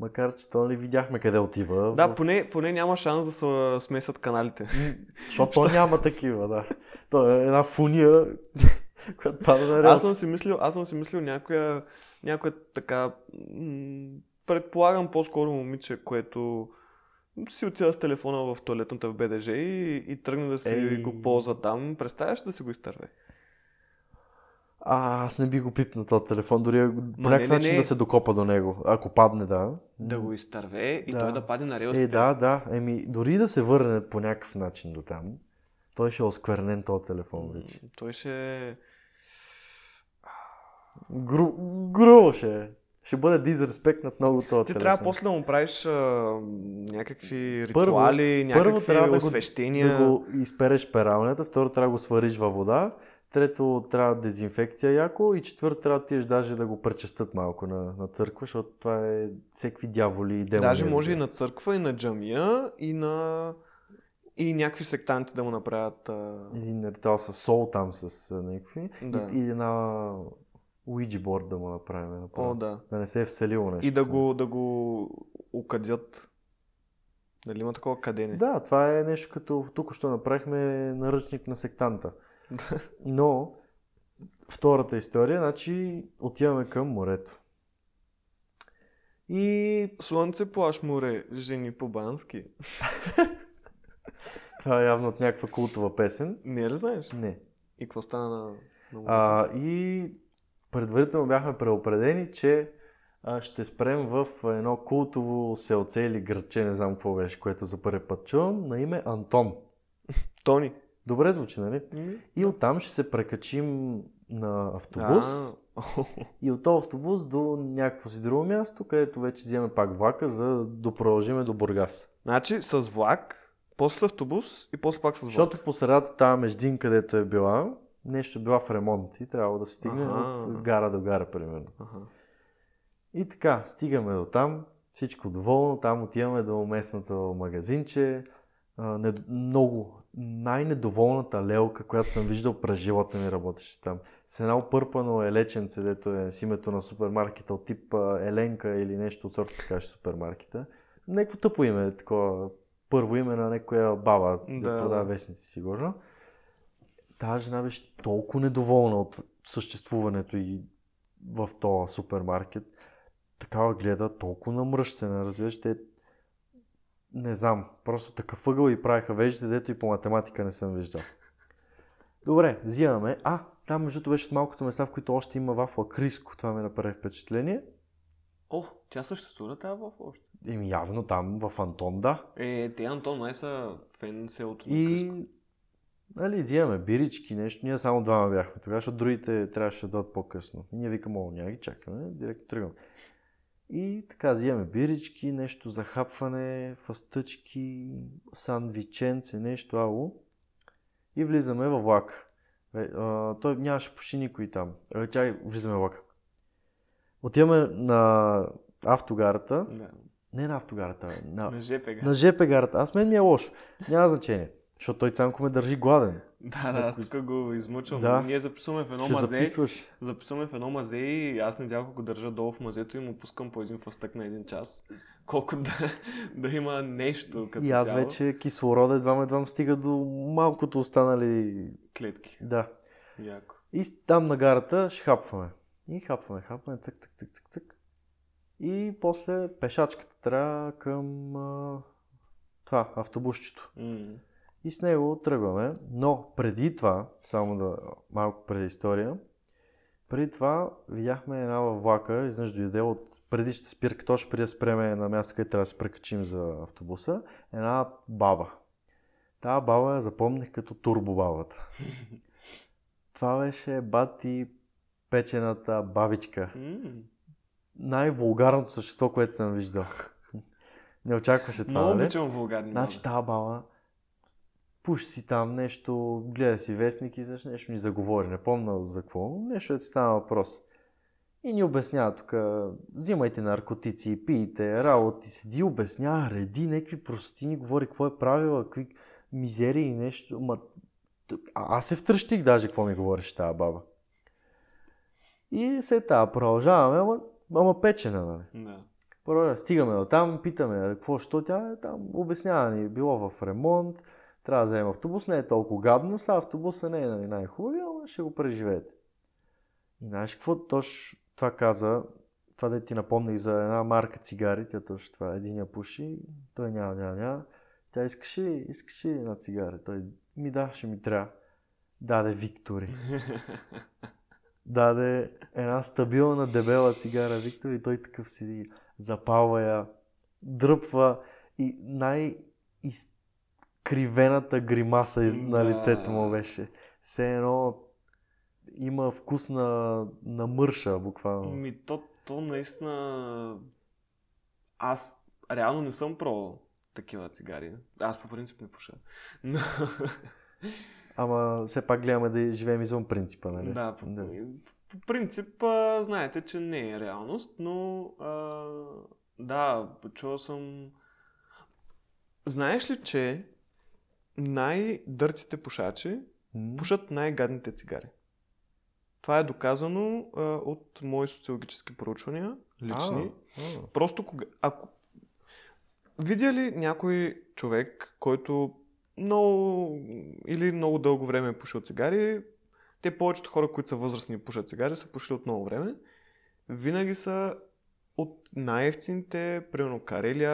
Макар, че то нали видяхме къде отива.
Да,
в-
поне, поне няма шанс да се смесят каналите.
Защото то (laughs) няма такива, да. То е една фуния, (laughs) която пада на релс.
Аз съм си мислил, аз съм си мислил някоя, някоя така, м- предполагам по-скоро момиче, което си отива с телефона в туалетната в БДЖ и, и тръгне да си
Ей.
го ползва там. Представяш да си го изтърве?
А, аз не би го пипнал този телефон, дори по някакъв начин
не.
да се докопа до него. Ако падне, да.
Да го изтърве и
Да.
той да падне на релсите.
Е, да, да. Еми, дори да се върне по някакъв начин до там, той ще е осквернен този телефон вече.
Той ще...
Гру... Грубо ще е. Ще бъде дизреспектнат много този
Ти
телефон.
трябва после да му правиш а, някакви
Първо-
ритуали,
първо
някакви
трябва да го-
освещения.
Да го изпереш пералнята, второ трябва да го свариш във вода, трето трябва дезинфекция яко и четвърто трябва да тиеш даже да го пречестят малко на, на църква, защото това е всеки дяволи и демони.
Даже
е
може и на църква, и на джамия, и на... И някакви сектанти да му направят... А...
Един ритуал с сол там с някакви
Да.
и, и една Ouija board да му направим. Направо.
О, да.
Да не се е вселило нещо.
И да го, да го укадят. Дали има такова кадене?
Да, това е нещо като тук що направихме наръчник на сектанта. (laughs) Но втората история, значи отиваме към морето. И
Слънце, плаш, море, жени по-бански. (laughs)
това е явно от някаква култова песен.
Не ли знаеш?
Не.
И какво стана на... на?
А, и предварително бяхме преопредени, че а, ще спрем в едно култово селце или градче, не знам какво беше, което за първи път чувам, на име Антон.
Тони.
Добре звучи, нали?
М?
И оттам ще се прекачим на автобус.
А, (laughs)
И от този автобус до някакво си друго място, където вече вземем пак влака, за да продължиме до Бургас.
Значи с влак, после с автобус и после пак с влак.
Защото по средата тази междин, където е била, нещо е била в ремонт и трябва да стигне
Аха.
от гара до гара, примерно.
Аха.
И така, стигаме до там, всичко доволно, там отиваме до местното магазинче, не, много, най-недоволната лелка, която съм виждал през живота ми работеше там. С една опърпано елеченце, дето е с името на супермаркета от тип Еленка или нещо от сорта, така ще супермаркета. Някакво тъпо име, такова първо име на някоя баба, да,
Да,
да продава
да.
вестници, сигурно. Тази жена беше толкова недоволна от съществуването и в този супермаркет. Такава гледа, толкова намръщена, разбираш, те не знам, просто такъв ъгъл и правиха веждите, дето и по математика не съм виждал. Добре, взимаме. А, там между беше от малкото места, в които още има вафла Криско. Това ме направи впечатление.
О, тя съществува тази в още.
Еми явно там в Антон, да.
Е, те Антон май са фен селото на
И нали, взимаме бирички, нещо. Ние само двама бяхме тогава, защото другите трябваше да дойдат по-късно. И ние викаме, о, няма ги чакаме, директно тръгваме. И така, взимаме бирички, нещо за хапване, фастъчки, сандвиченце, нещо ало. И влизаме във влака. Е, той нямаше почти никой там. Е, чакай, влизаме във влака. Отиваме на автогарата.
Да.
Не на автогарата, на,
На ЖП.
на ЖП гарата. Аз мен ми е лошо. Няма значение. Защото той Цанко ме държи гладен.
Да, да, аз тук го измъчвам.
Да.
Ние записваме в едно
Ще
мазе.
записваш.
Записваме в едно мазе и аз недялко го държа долу в мазето и му пускам по един фастък на един час. Колко да, (laughs) да има нещо като
И аз
цяло.
вече кислорода едва едва стига до малкото останали...
Клетки.
Да.
Яко.
И там на гарата ще хапваме. И хапваме, хапваме, цък, цък, цък, цък, цък. И после пешачката трябва към а, това, автобусчето.
М.
И с него тръгваме. Но преди това, само да малко преди история, преди това видяхме една във влака, изведнъж дойде от предишната спирка, точно преди да спреме на място, където трябва да се прекачим за автобуса, една баба. Тая баба я запомних като турбобабата. (laughs) Това беше бати печената бабичка. Най-вулгарното същество, което съм виждал. (laughs) Не очакваше това,
Много
нали?
обичам вулгарни.
Значи тази баба пуши си там нещо, гледа си вестник и защо нещо ни заговори. Не помня за какво, но нещо ти стана въпрос. И ни обяснява тук, взимайте наркотици, пийте, работи, седи, обяснява, реди, някакви простини, говори какво е правила, какви мизерии и нещо. Ма, а, аз се втръщих даже какво ми говореше тази баба. И след това продължаваме, ама, ама печена, нали?
Да.
Стигаме до там, питаме какво, що тя е там, обяснява ни, било в ремонт, трябва да вземем автобус, не е толкова гадно, са автобуса не е нали, най-хубавия, ама ще го преживеете. И знаеш какво точно това каза, това да ти напомня и за една марка цигари, тя точно това, един я пуши, той няма, няма, няма. Тя искаше, искаше една цигара, той ми да, ще ми трябва. Даде Виктори. (laughs) Даде една стабилна, дебела цигара Виктор и той такъв седи, запалва я, дръпва и най-изкривената гримаса на лицето му беше. Все едно има вкус на, на мърша, буквално.
Ми, то, то наистина... Аз реално не съм пробвал такива цигари. Аз по принцип не пуша. Но...
Ама все пак гледаме да живеем извън принципа, нали?
Да, по,
да.
по принцип, а, знаете, че не е реалност, но а, да, чувал съм... Знаеш ли, че най-дъртите пушачи
М?
пушат най-гадните цигари? Това е доказано а, от мои социологически проучвания, лични.
А, а.
Просто кога... Ако... Видя ли някой човек, който много или много дълго време е пушил цигари, те повечето хора, които са възрастни и пушат цигари, са пушили от много време, винаги са от най-ефтините, примерно Карелия,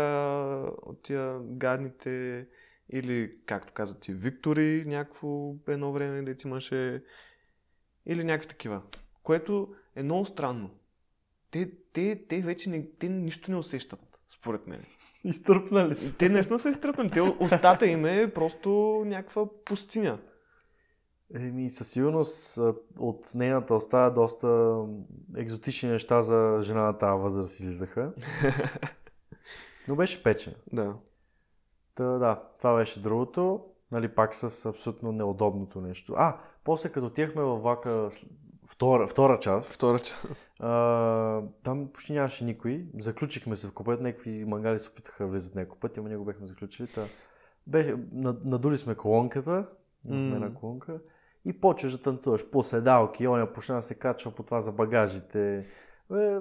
от тия гадните, или, както каза ти, Виктори, някакво едно време да ти имаше, или някакви такива. Което е много странно. Те, те, те вече не, те нищо не усещат, според мен. (laughs)
Изтърпнали се.
Те наистина са изтръпнали. Те, устата им е просто някаква пустиня.
Еми, със сигурност от нейната уста доста екзотични неща за жена на тази възраст излизаха. (laughs) Но беше печен.
Да.
Та, да, това беше другото. Нали, пак с абсолютно неудобното нещо. А, после като отивахме във влака втора, втора част,
Втора част.
а, там почти нямаше никой. Заключихме се в купет, някакви мангали се опитаха да влизат няколко пъти, ама ние го бяхме заключили. Та, беше, над- надули сме колонката,
М.
една колонка, и почваш да танцуваш по седалки, оня почна да се качва по това за багажите. Е,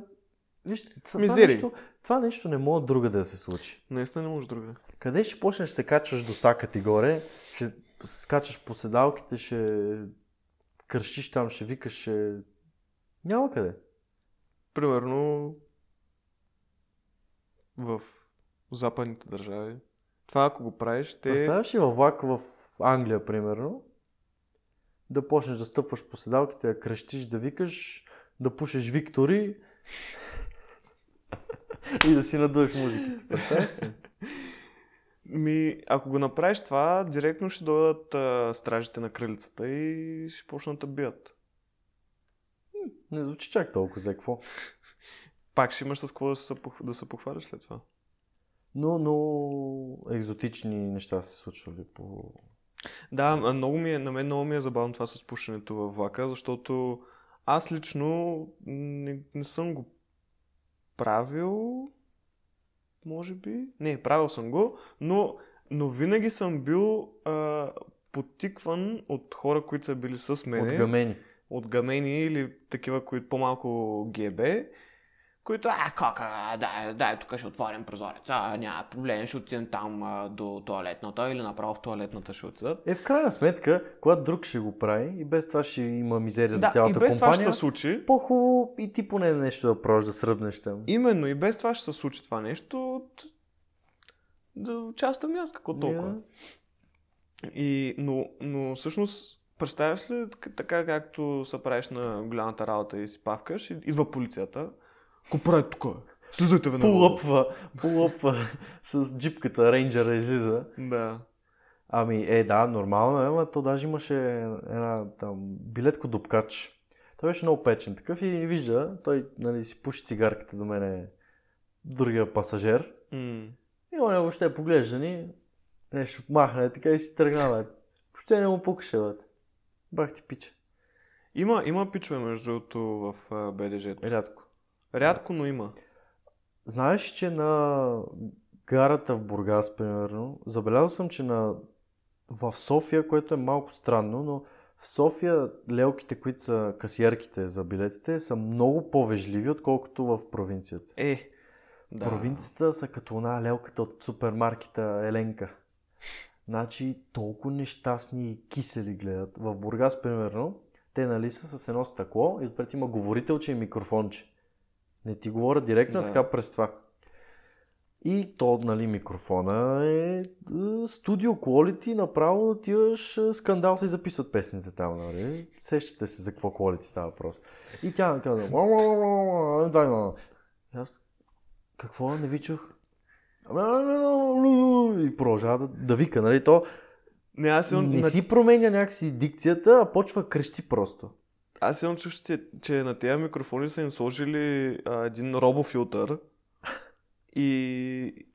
виж, това, нещо, това нещо не може друга да се случи.
Наистина не може друга.
Къде ще почнеш да се качваш до сака ти горе, ще скачаш по седалките, ще кръщиш там, ще викаш, ще... Няма къде.
Примерно в западните държави. Това ако го правиш, те...
Представяш ли във влак в Англия, примерно, да почнеш да стъпваш по седалките, да крещиш, да викаш, да пушеш Виктори (laughs) и да си надуеш музиката. Представяш си?
Ми, ако го направиш това, директно ще дойдат а, стражите на кралицата и ще почнат да бият.
Не звучи чак толкова за какво. (laughs)
Пак ще имаш с какво да се, да се похвалиш след това.
Но, но екзотични неща се случвали по...
Да, много ми е, на мен много ми е забавно това с пушенето във влака, защото аз лично не, не съм го правил, може би. Не, правил съм го, но но винаги съм бил а, подтикван от хора, които са били с мен.
От гамени.
От гамени или такива, които по-малко ГБ, които, а, кака, дай, дай, тук ще отворим прозорец, а, няма проблем, ще отидем там а, до туалетната или направо в туалетната ще отидат.
Е, в крайна сметка, когато друг ще го прави и без това ще има мизерия за
Да,
цялата
и без това
компания,
ще се случи.
по-хубаво и ти поне нещо да пробваш да сръбнеш там.
Именно и без това ще се случи това нещо. от- Да участвам аз, какво толкова.
Yeah.
И, но, но всъщност, представяш ли така- както се правиш на голямата работа и си павкаш, идва полицията. Ко прави тук? Слизайте веднага.
Полъпва, полъпва (laughs) с джипката, рейнджера излиза.
Да.
Ами, е, да, нормално е, ама то даже имаше една там билетко дупкач. Той беше много печен такъв и вижда, той нали, си пуши цигарката до мене другия пасажер.
М.
И он въобще поглежда ни, нещо махне така и си тръгна, бе. Въобще не му пукаше, бе. Бах ти пича.
Има, има пичове, между другото, в БДЖ.
Рядко.
Рядко, но има.
Знаеш, че на гарата в Бургас, примерно, забелязал съм, че на... в София, което е малко странно, но в София лелките, които са касиерките за билетите, са много по-вежливи, отколкото в провинцията.
Е, да.
Провинцията са като една лелката от супермаркета Еленка. Значи толкова нещастни и кисели гледат. В Бургас, примерно, те нали са с едно стъкло и отпред има говорителче и микрофонче. Не ти говоря директно,
Да.
така през това. И то, нали, микрофона е, е студио quality, направо отиваш, е, скандал се записват песните там, нали? Сещате се за какво quality става въпрос. И тя казва, «Ма, ма, ма, ма, ма, дай, ма». Аз, какво, не ви чух? И продължава да, да вика, нали? То
Не, аз имам,
не си променя някакси дикцията, а почва крещи просто.
Аз имам чувство, че, на тези микрофони са им сложили а, един робофилтър и,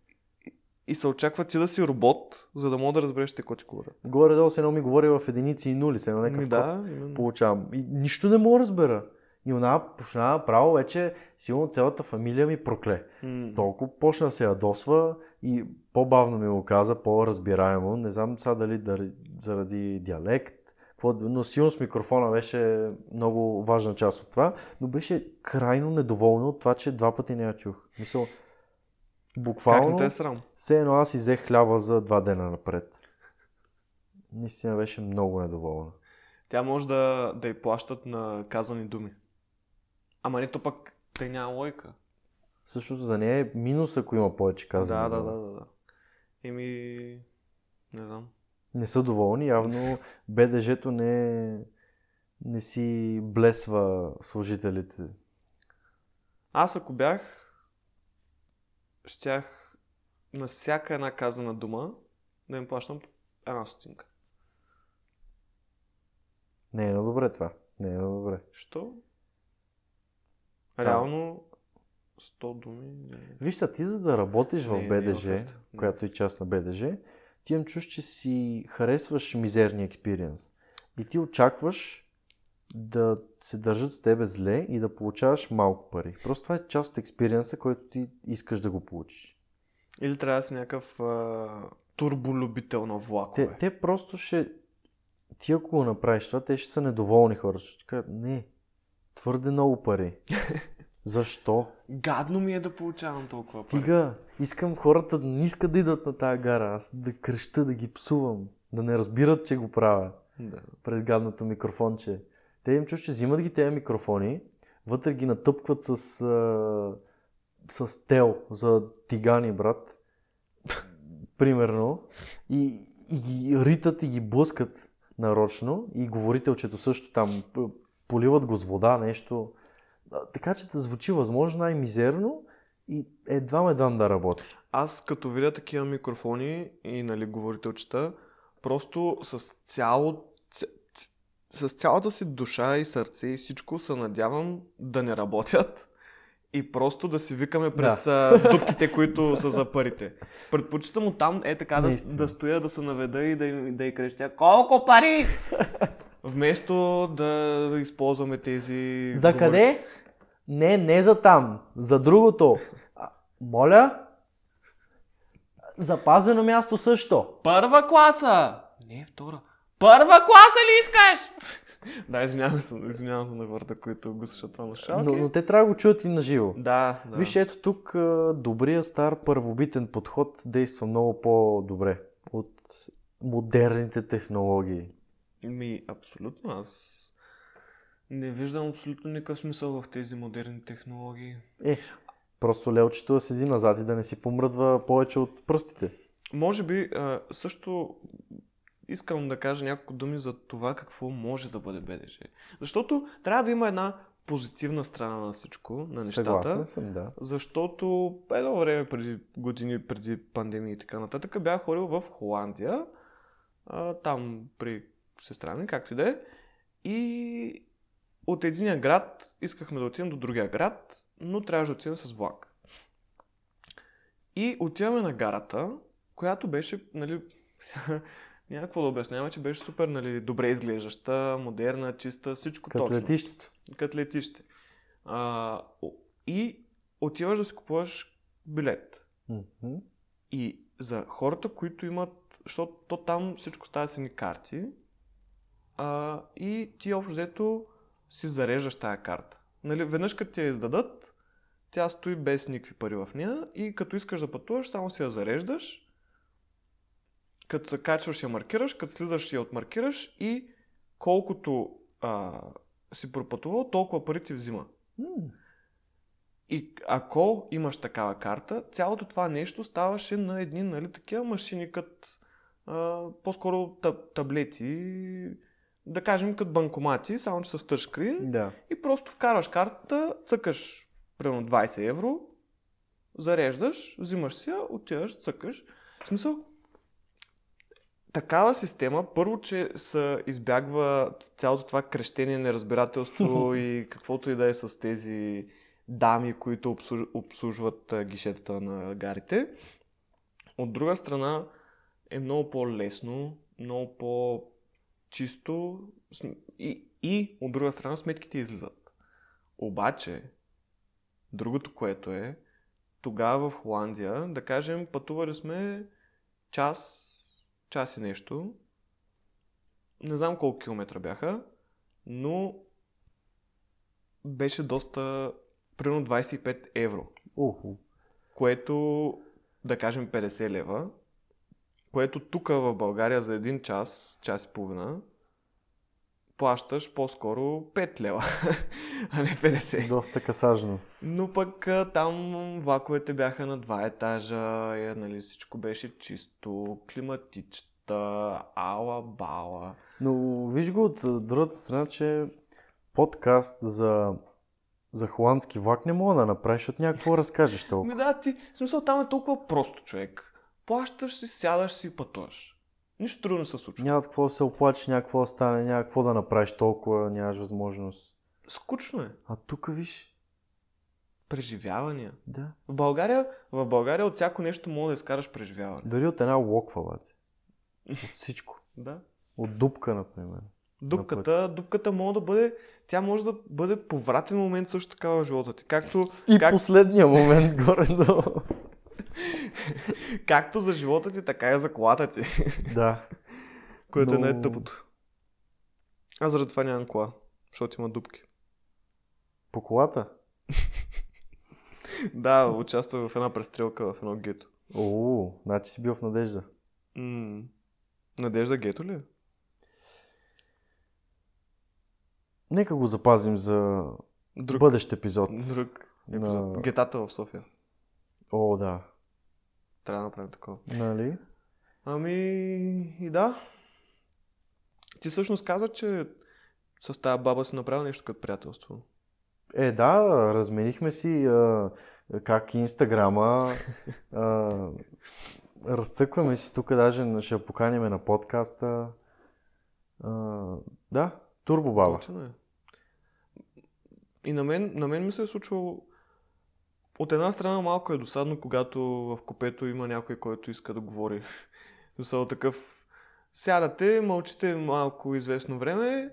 и се очаква ти да си робот, за да мога да разбереш те ти говорят.
Горе-долу се едно ми говори в единици и нули, се едно някакъв
да, именно.
получавам. И нищо не мога да разбера. И она почна право вече, силно цялата фамилия ми прокле.
М.
Толкова почна да се ядосва и по-бавно ми го каза, по-разбираемо. Не знам сега дали заради диалект, какво, но силно с микрофона беше много важна част от това, но беше крайно недоволна от това, че два пъти не я чух. Мисъл,
Как не
буквално,
те е срам?
все едно аз изех хляба за два дена напред. Наистина беше много недоволна.
Тя може да, да й плащат на казани думи. Ама не то пък те няма лойка.
Всъщност за нея е минус, ако има повече казано.
Да, да, да, да, да. Еми, не знам.
Не са доволни, явно БДЖ-то не, не си блесва служителите.
Аз ако бях, щях на всяка една казана дума да им плащам една стотинка.
Не е добре това. Не е добре.
Що? Реално 100 думи. не.
Виж са, ти за да работиш
Не,
в
не е
БДЖ, която е част на БДЖ, ти имам чуш, че си харесваш мизерния експириенс. И ти очакваш да се държат с тебе зле и да получаваш малко пари. Просто това е част от експириенса, който ти искаш да го получиш.
Или трябва да си някакъв а, турболюбител на влакове.
Те, те просто ще... Ти ако го направиш това, те ще са недоволни хора. Ще кажат, не, твърде много пари. (laughs) Защо?
Гадно ми е да получавам толкова пари.
Стига, искам хората да не искат да идват на тази гара, аз да креща, да ги псувам, да не разбират, че го правя
Да.
пред гадното микрофонче. Те им чуш, че взимат ги тези микрофони, вътре ги натъпкват с, а, с тел за тигани, брат. Примерно. И, и ги ритат и ги блъскат нарочно. И говорителчето също там поливат го с вода, нещо. Така че да звучи възможно най-мизерно и едва едва да работи.
Аз като видя такива микрофони и нали, говорителчета, просто с цяло, с цялата си душа и сърце и всичко се надявам да не работят и просто да си викаме през да. дупките, които са за парите. Предпочитам от там е така да,
Наистина.
да стоя, да се наведа и да, да й крещя колко пари! Вместо да използваме тези...
За
говор-
къде? Не, не за там. За другото. А, моля? Запазено място също.
Първа класа! Не, втора. Първа класа ли искаш? да, извинявам се, извинявам се на хората, които го слушат това на шалки.
Но, но те трябва да го чуят и на живо.
Да, да.
Виж, ето тук добрия стар първобитен подход действа много по-добре от модерните технологии.
Ми, абсолютно. Аз не виждам абсолютно никакъв смисъл в тези модерни технологии.
Е, просто лелчето да седи назад и да не си помръдва повече от пръстите.
Може би също искам да кажа няколко думи за това какво може да бъде БДЖ. Защото трябва да има една позитивна страна на всичко, на нещата.
Съгласен съм, да.
Защото едно време преди години, преди пандемия и така нататък, бях ходил в Холандия, а, там при сестра ми, както и да е. И от единия град искахме да отидем до другия град, но трябваше да отидем с влак. И отиваме на гарата, която беше, нали, (laughs) няма какво да обясняваме, че беше супер, нали, добре изглеждаща, модерна, чиста, всичко
Като
точно.
летището.
Като летище. А, и отиваш да си купуваш билет.
Мгм.
И за хората, които имат, защото то там всичко става с едни карти, а, и ти общо взето си зареждаш тая карта. Нали, веднъж като ти я издадат, тя стои без никакви пари в нея и като искаш да пътуваш, само си я зареждаш, като се качваш я маркираш, като слизаш я отмаркираш и колкото а, си пропътувал, толкова пари ти взима. И ако имаш такава карта, цялото това нещо ставаше на едни нали, такива машини, като по-скоро таб- таблети, да кажем като банкомати, само че с тъчскрин.
Да.
И просто вкарваш картата, цъкаш примерно 20 евро, зареждаш, взимаш си отиваш, цъкаш. В смисъл, такава система, първо, че се избягва цялото това крещение, неразбирателство (laughs) и каквото и да е с тези дами, които обслуж... обслужват гишетата на гарите. От друга страна е много по-лесно, много по-чисто см- и, и от друга страна сметките излизат. Обаче, другото, което е, тогава в Холандия, да кажем, пътували сме час, час и нещо. Не знам колко километра бяха, но беше доста, примерно 25 евро,
Уху.
което, да кажем 50 лева, което тук в България за един час, час и половина, плащаш по-скоро 5 лева, (laughs) а не 50.
Доста касажно.
Но пък там влаковете бяха на два етажа, е, нали, всичко беше чисто, климатичта, ала бала.
Но виж го от другата страна, че подкаст за, за холандски влак не мога да направиш, защото някакво разкажеш толкова.
Ми да, ти, в смисъл там е толкова просто, човек. Плащаш си, сядаш си и пътуваш. Нищо трудно се случва.
Няма какво да се оплачеш, няма какво да стане, няма какво да направиш толкова, нямаш възможност.
Скучно е.
А тук виж,
Преживявания.
да.
В България, в България от всяко нещо мога да изкараш преживяване.
Дори от една локва, бате. От всичко. (laughs)
Да.
От дупка, например.
Дупката, дупката може да бъде, тя може да бъде повратен момент също така в живота ти. Както,
И
как,
последния момент (laughs) горе-долу. (laughs)
както за живота ти, така и за колата ти.
да.
Което е
Но-
най-тъпото. Аз заради това нямам кола, защото има дупки.
По колата? (laughs)
Да, участвах в една престрелка в едно гето.
О, значи си бил в надежда.
М- Надежда гето ли? е?
Нека го запазим за
Друг,
бъдещ епизод.
друг епизод.
На-
Гетата в София.
О, да.
Трябва да направим такова.
Нали?
Ами и да. Ти всъщност каза, че с тази баба си направил нещо като приятелство.
Е, да, разменихме си а, как инстаграма. А, разцъкваме си тук, даже ще поканим на подкаста. А, да, Турбо Баба.
Точно е. И на мен, на мен ми се е случвало от една страна малко е досадно, когато в купето има някой, който иска да говори. (laughs) Досадно такъв сядате, мълчите малко известно време,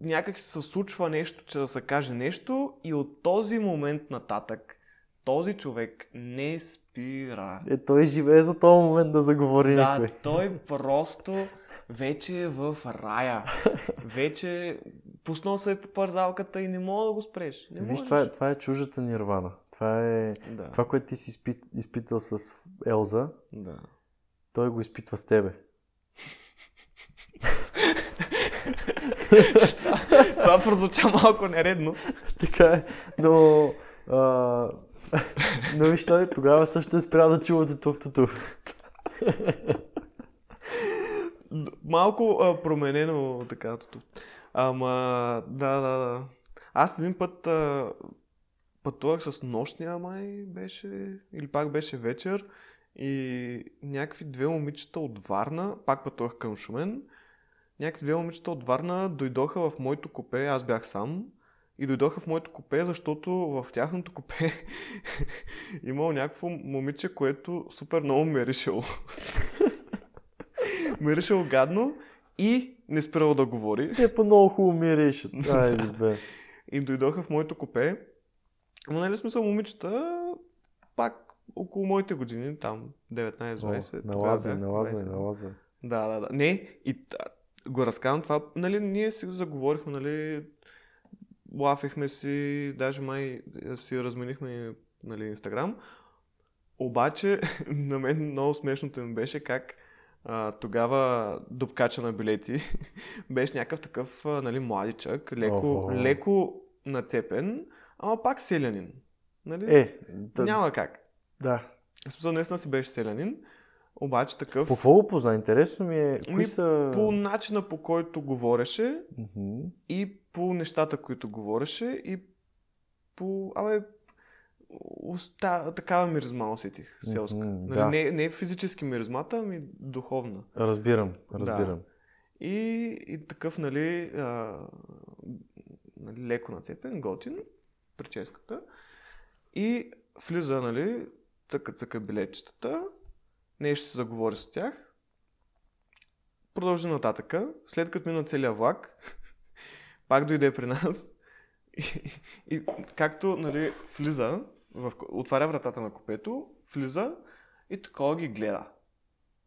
някак се случва нещо, че да се каже нещо и от този момент нататък Този човек не спира.
Е, той живее за този момент да заговори
Да,
някой.
той (laughs) просто вече е в рая. Вече пуснал се е по парзалката и не мога да го спреш. Не
Виж,
можеш.
това е, това е чуждата нирвана. Това е...
Да,
Това, което ти си изпит, изпитал с Елза,
да.
той го изпитва с тебе. (laughs)
Това прозвуча малко нередно.
Така е, но... А, (laughs) но виж, той тогава също е спрял да чува тук тук.
Малко а, променено така. Ама, да, да, да. Аз един път а, пътувах с нощния май беше, или пак беше вечер и някакви две момичета от Варна, пак пътувах към Шумен, някакви две момичета от Варна дойдоха в моето купе, аз бях сам, и дойдоха в моето купе, защото в тяхното купе (laughs) имало някакво момиче, което супер много ме е решило. (laughs) ме е решило гадно и не спирало да говори.
Те по много хубаво мириш. (laughs) Айде, бе.
И дойдоха в моето купе. Но нали смисъл момичета, пак около моите години, там 19-20.
О, Налазвай, налазвай,
20.
налазвай.
Да, да, да. Не, и го разказвам това, нали, ние си заговорихме, нали, лафихме си, даже май си разменихме, нали, Инстаграм. Обаче, (laughs) на мен много смешното ми беше как а, тогава дупкача на билети (laughs) беше някакъв такъв, нали, младичък, леко,
Охо.
леко нацепен, ама пак селянин. Нали?
Е, да,
Няма как.
да.
В смисъл, наистина си беше селянин, обаче такъв...
По какво го позна? Интересно ми е, кои
Ми,
са...
по начина по който говореше
Мгм.
и по нещата, които говореше и по... Абе, уста, такава миризма усетих, селска.
Мгм,
Нали,
да.
не, не физически миризмата, ами духовна.
Разбирам, разбирам.
И, и такъв, нали, а, нали, леко нацепен, готин, прическата. И влиза, нали, цъка, цъка билетчетата, нещо се заговори с тях, продължи нататъка, след като мина целия влак, (laughs) пак дойде при нас (laughs) и, и както, нали, влиза, в, отваря вратата на купето, влиза и такова ги гледа.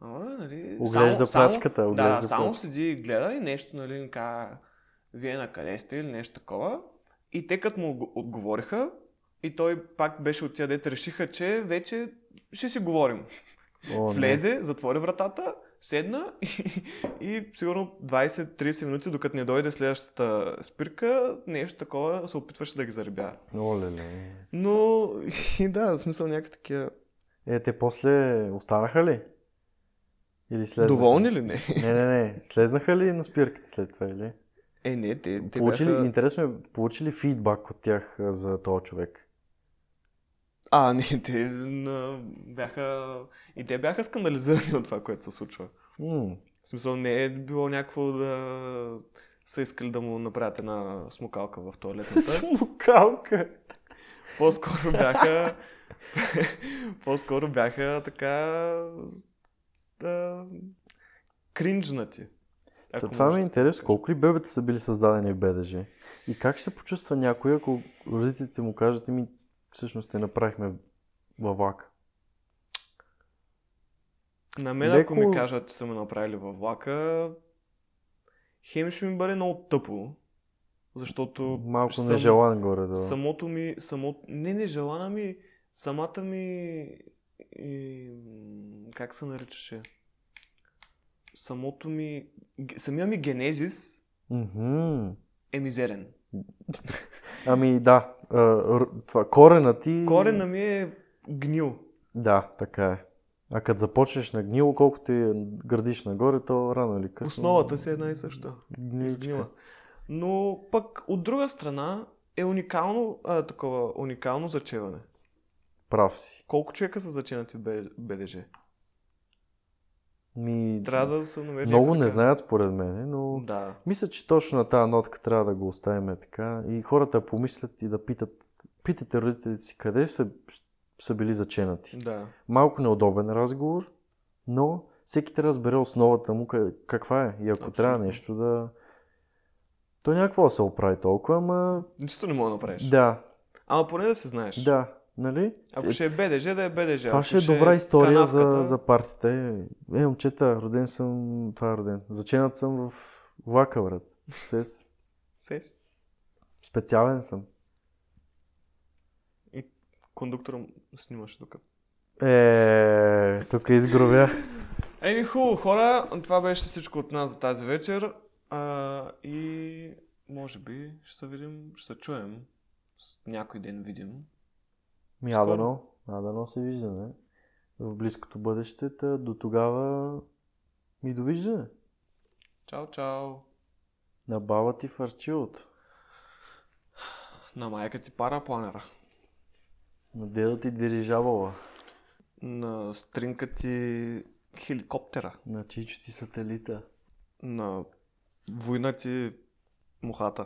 Ама, нали,
Оглежда плачката,
да,
оглежда
само
плачката.
седи и гледа и нещо, нали, ка, вие на къде сте или нещо такова. И те като му го- отговориха, и той пак беше от тия дете, решиха, че вече ще си говорим.
О, не.
Влезе, затвори вратата, седна и, и сигурно 20-30 минути, докато не дойде следващата спирка, нещо такова се опитваше да ги заребя.
О, леле.
Но, (laughs) и да, в смисъл някакви такива...
Е, те после останаха ли? Или слезнаха?
Доволни ли не?
Не, не, не. Слезнаха ли на спирките след това или?
Е, не, те, те
Получили,
бяха...
Интересно е, получили фидбак от тях за този човек?
А, не, те бяха... И те бяха скандализирани от това, което се случва.
М,
В смисъл не е било някакво да са искали да му направят една смукалка в (laughs) туалетната.
Смукалка.
По-скоро (laughs) бяха... (laughs) по-скоро бяха така... Да, кринжнати.
За това ми е интересно, колко ли бебета са били създадени в БДЖ? И как ще се почувства някой, ако родителите му кажат, ми всъщност те направихме във влак?
На мен,
Леко-
ако ми кажат, че са ме направили във влака, хем ще ми бъде много тъпо. Защото
Малко
съм-
нежелан горе да.
самото ми, само, не нежелана ми, самата ми, и, как се наричаше? Самото ми, самия ми генезис
Мгм.
е мизерен.
Ами да, това корена ти...
Корена ми е гнил.
Да, така е. А като започнеш на гнило, колкото и градиш нагоре, то рано или късно...
Основата си е една и съща. Изгнила. Но пък от друга страна е уникално, а, такова, уникално зачеване.
Прав си.
Колко човека са заченати в БДЖ?
Ми...
Трябва да се намери.
Много не знаят според мен, но
Да.
мисля, че точно на тази нотка трябва да го оставим така и хората помислят и да питат, питате родителите си къде са, са били заченати.
Да.
Малко неудобен разговор, но всеки трябва да разбере основата му каква е. И ако
Абсолютно.
трябва нещо да... То някакво да се оправи толкова, ама...
Нищо не мога да направиш.
Да,
Ама поне да се знаеш.
да. Нали?
Ако ще е БДЖ, да е БДЖ.
Това
Ако
ще е добра история за,
канавката,
за партията. Е, е, момчета, роден съм, това е роден. Заченат съм в влака, брат. Сес.
Сеш.
Специален съм.
Кондуктора снимаш тук.
Е, тук изгробя.
Еми хубаво хора, това беше всичко от нас за тази вечер. А, и може би ще се видим, ще се чуем. Някой ден видим.
Ми,
Скоро.
адано, адано се виждаме в близкото бъдеще. Та до тогава ми довиждане.
Чао, чао.
На баба ти фарчилото.
На майка ти парапланера.
На дедо ти дирижабола.
На стринка ти хеликоптера.
На чичо ти сателита.
На война ти мухата.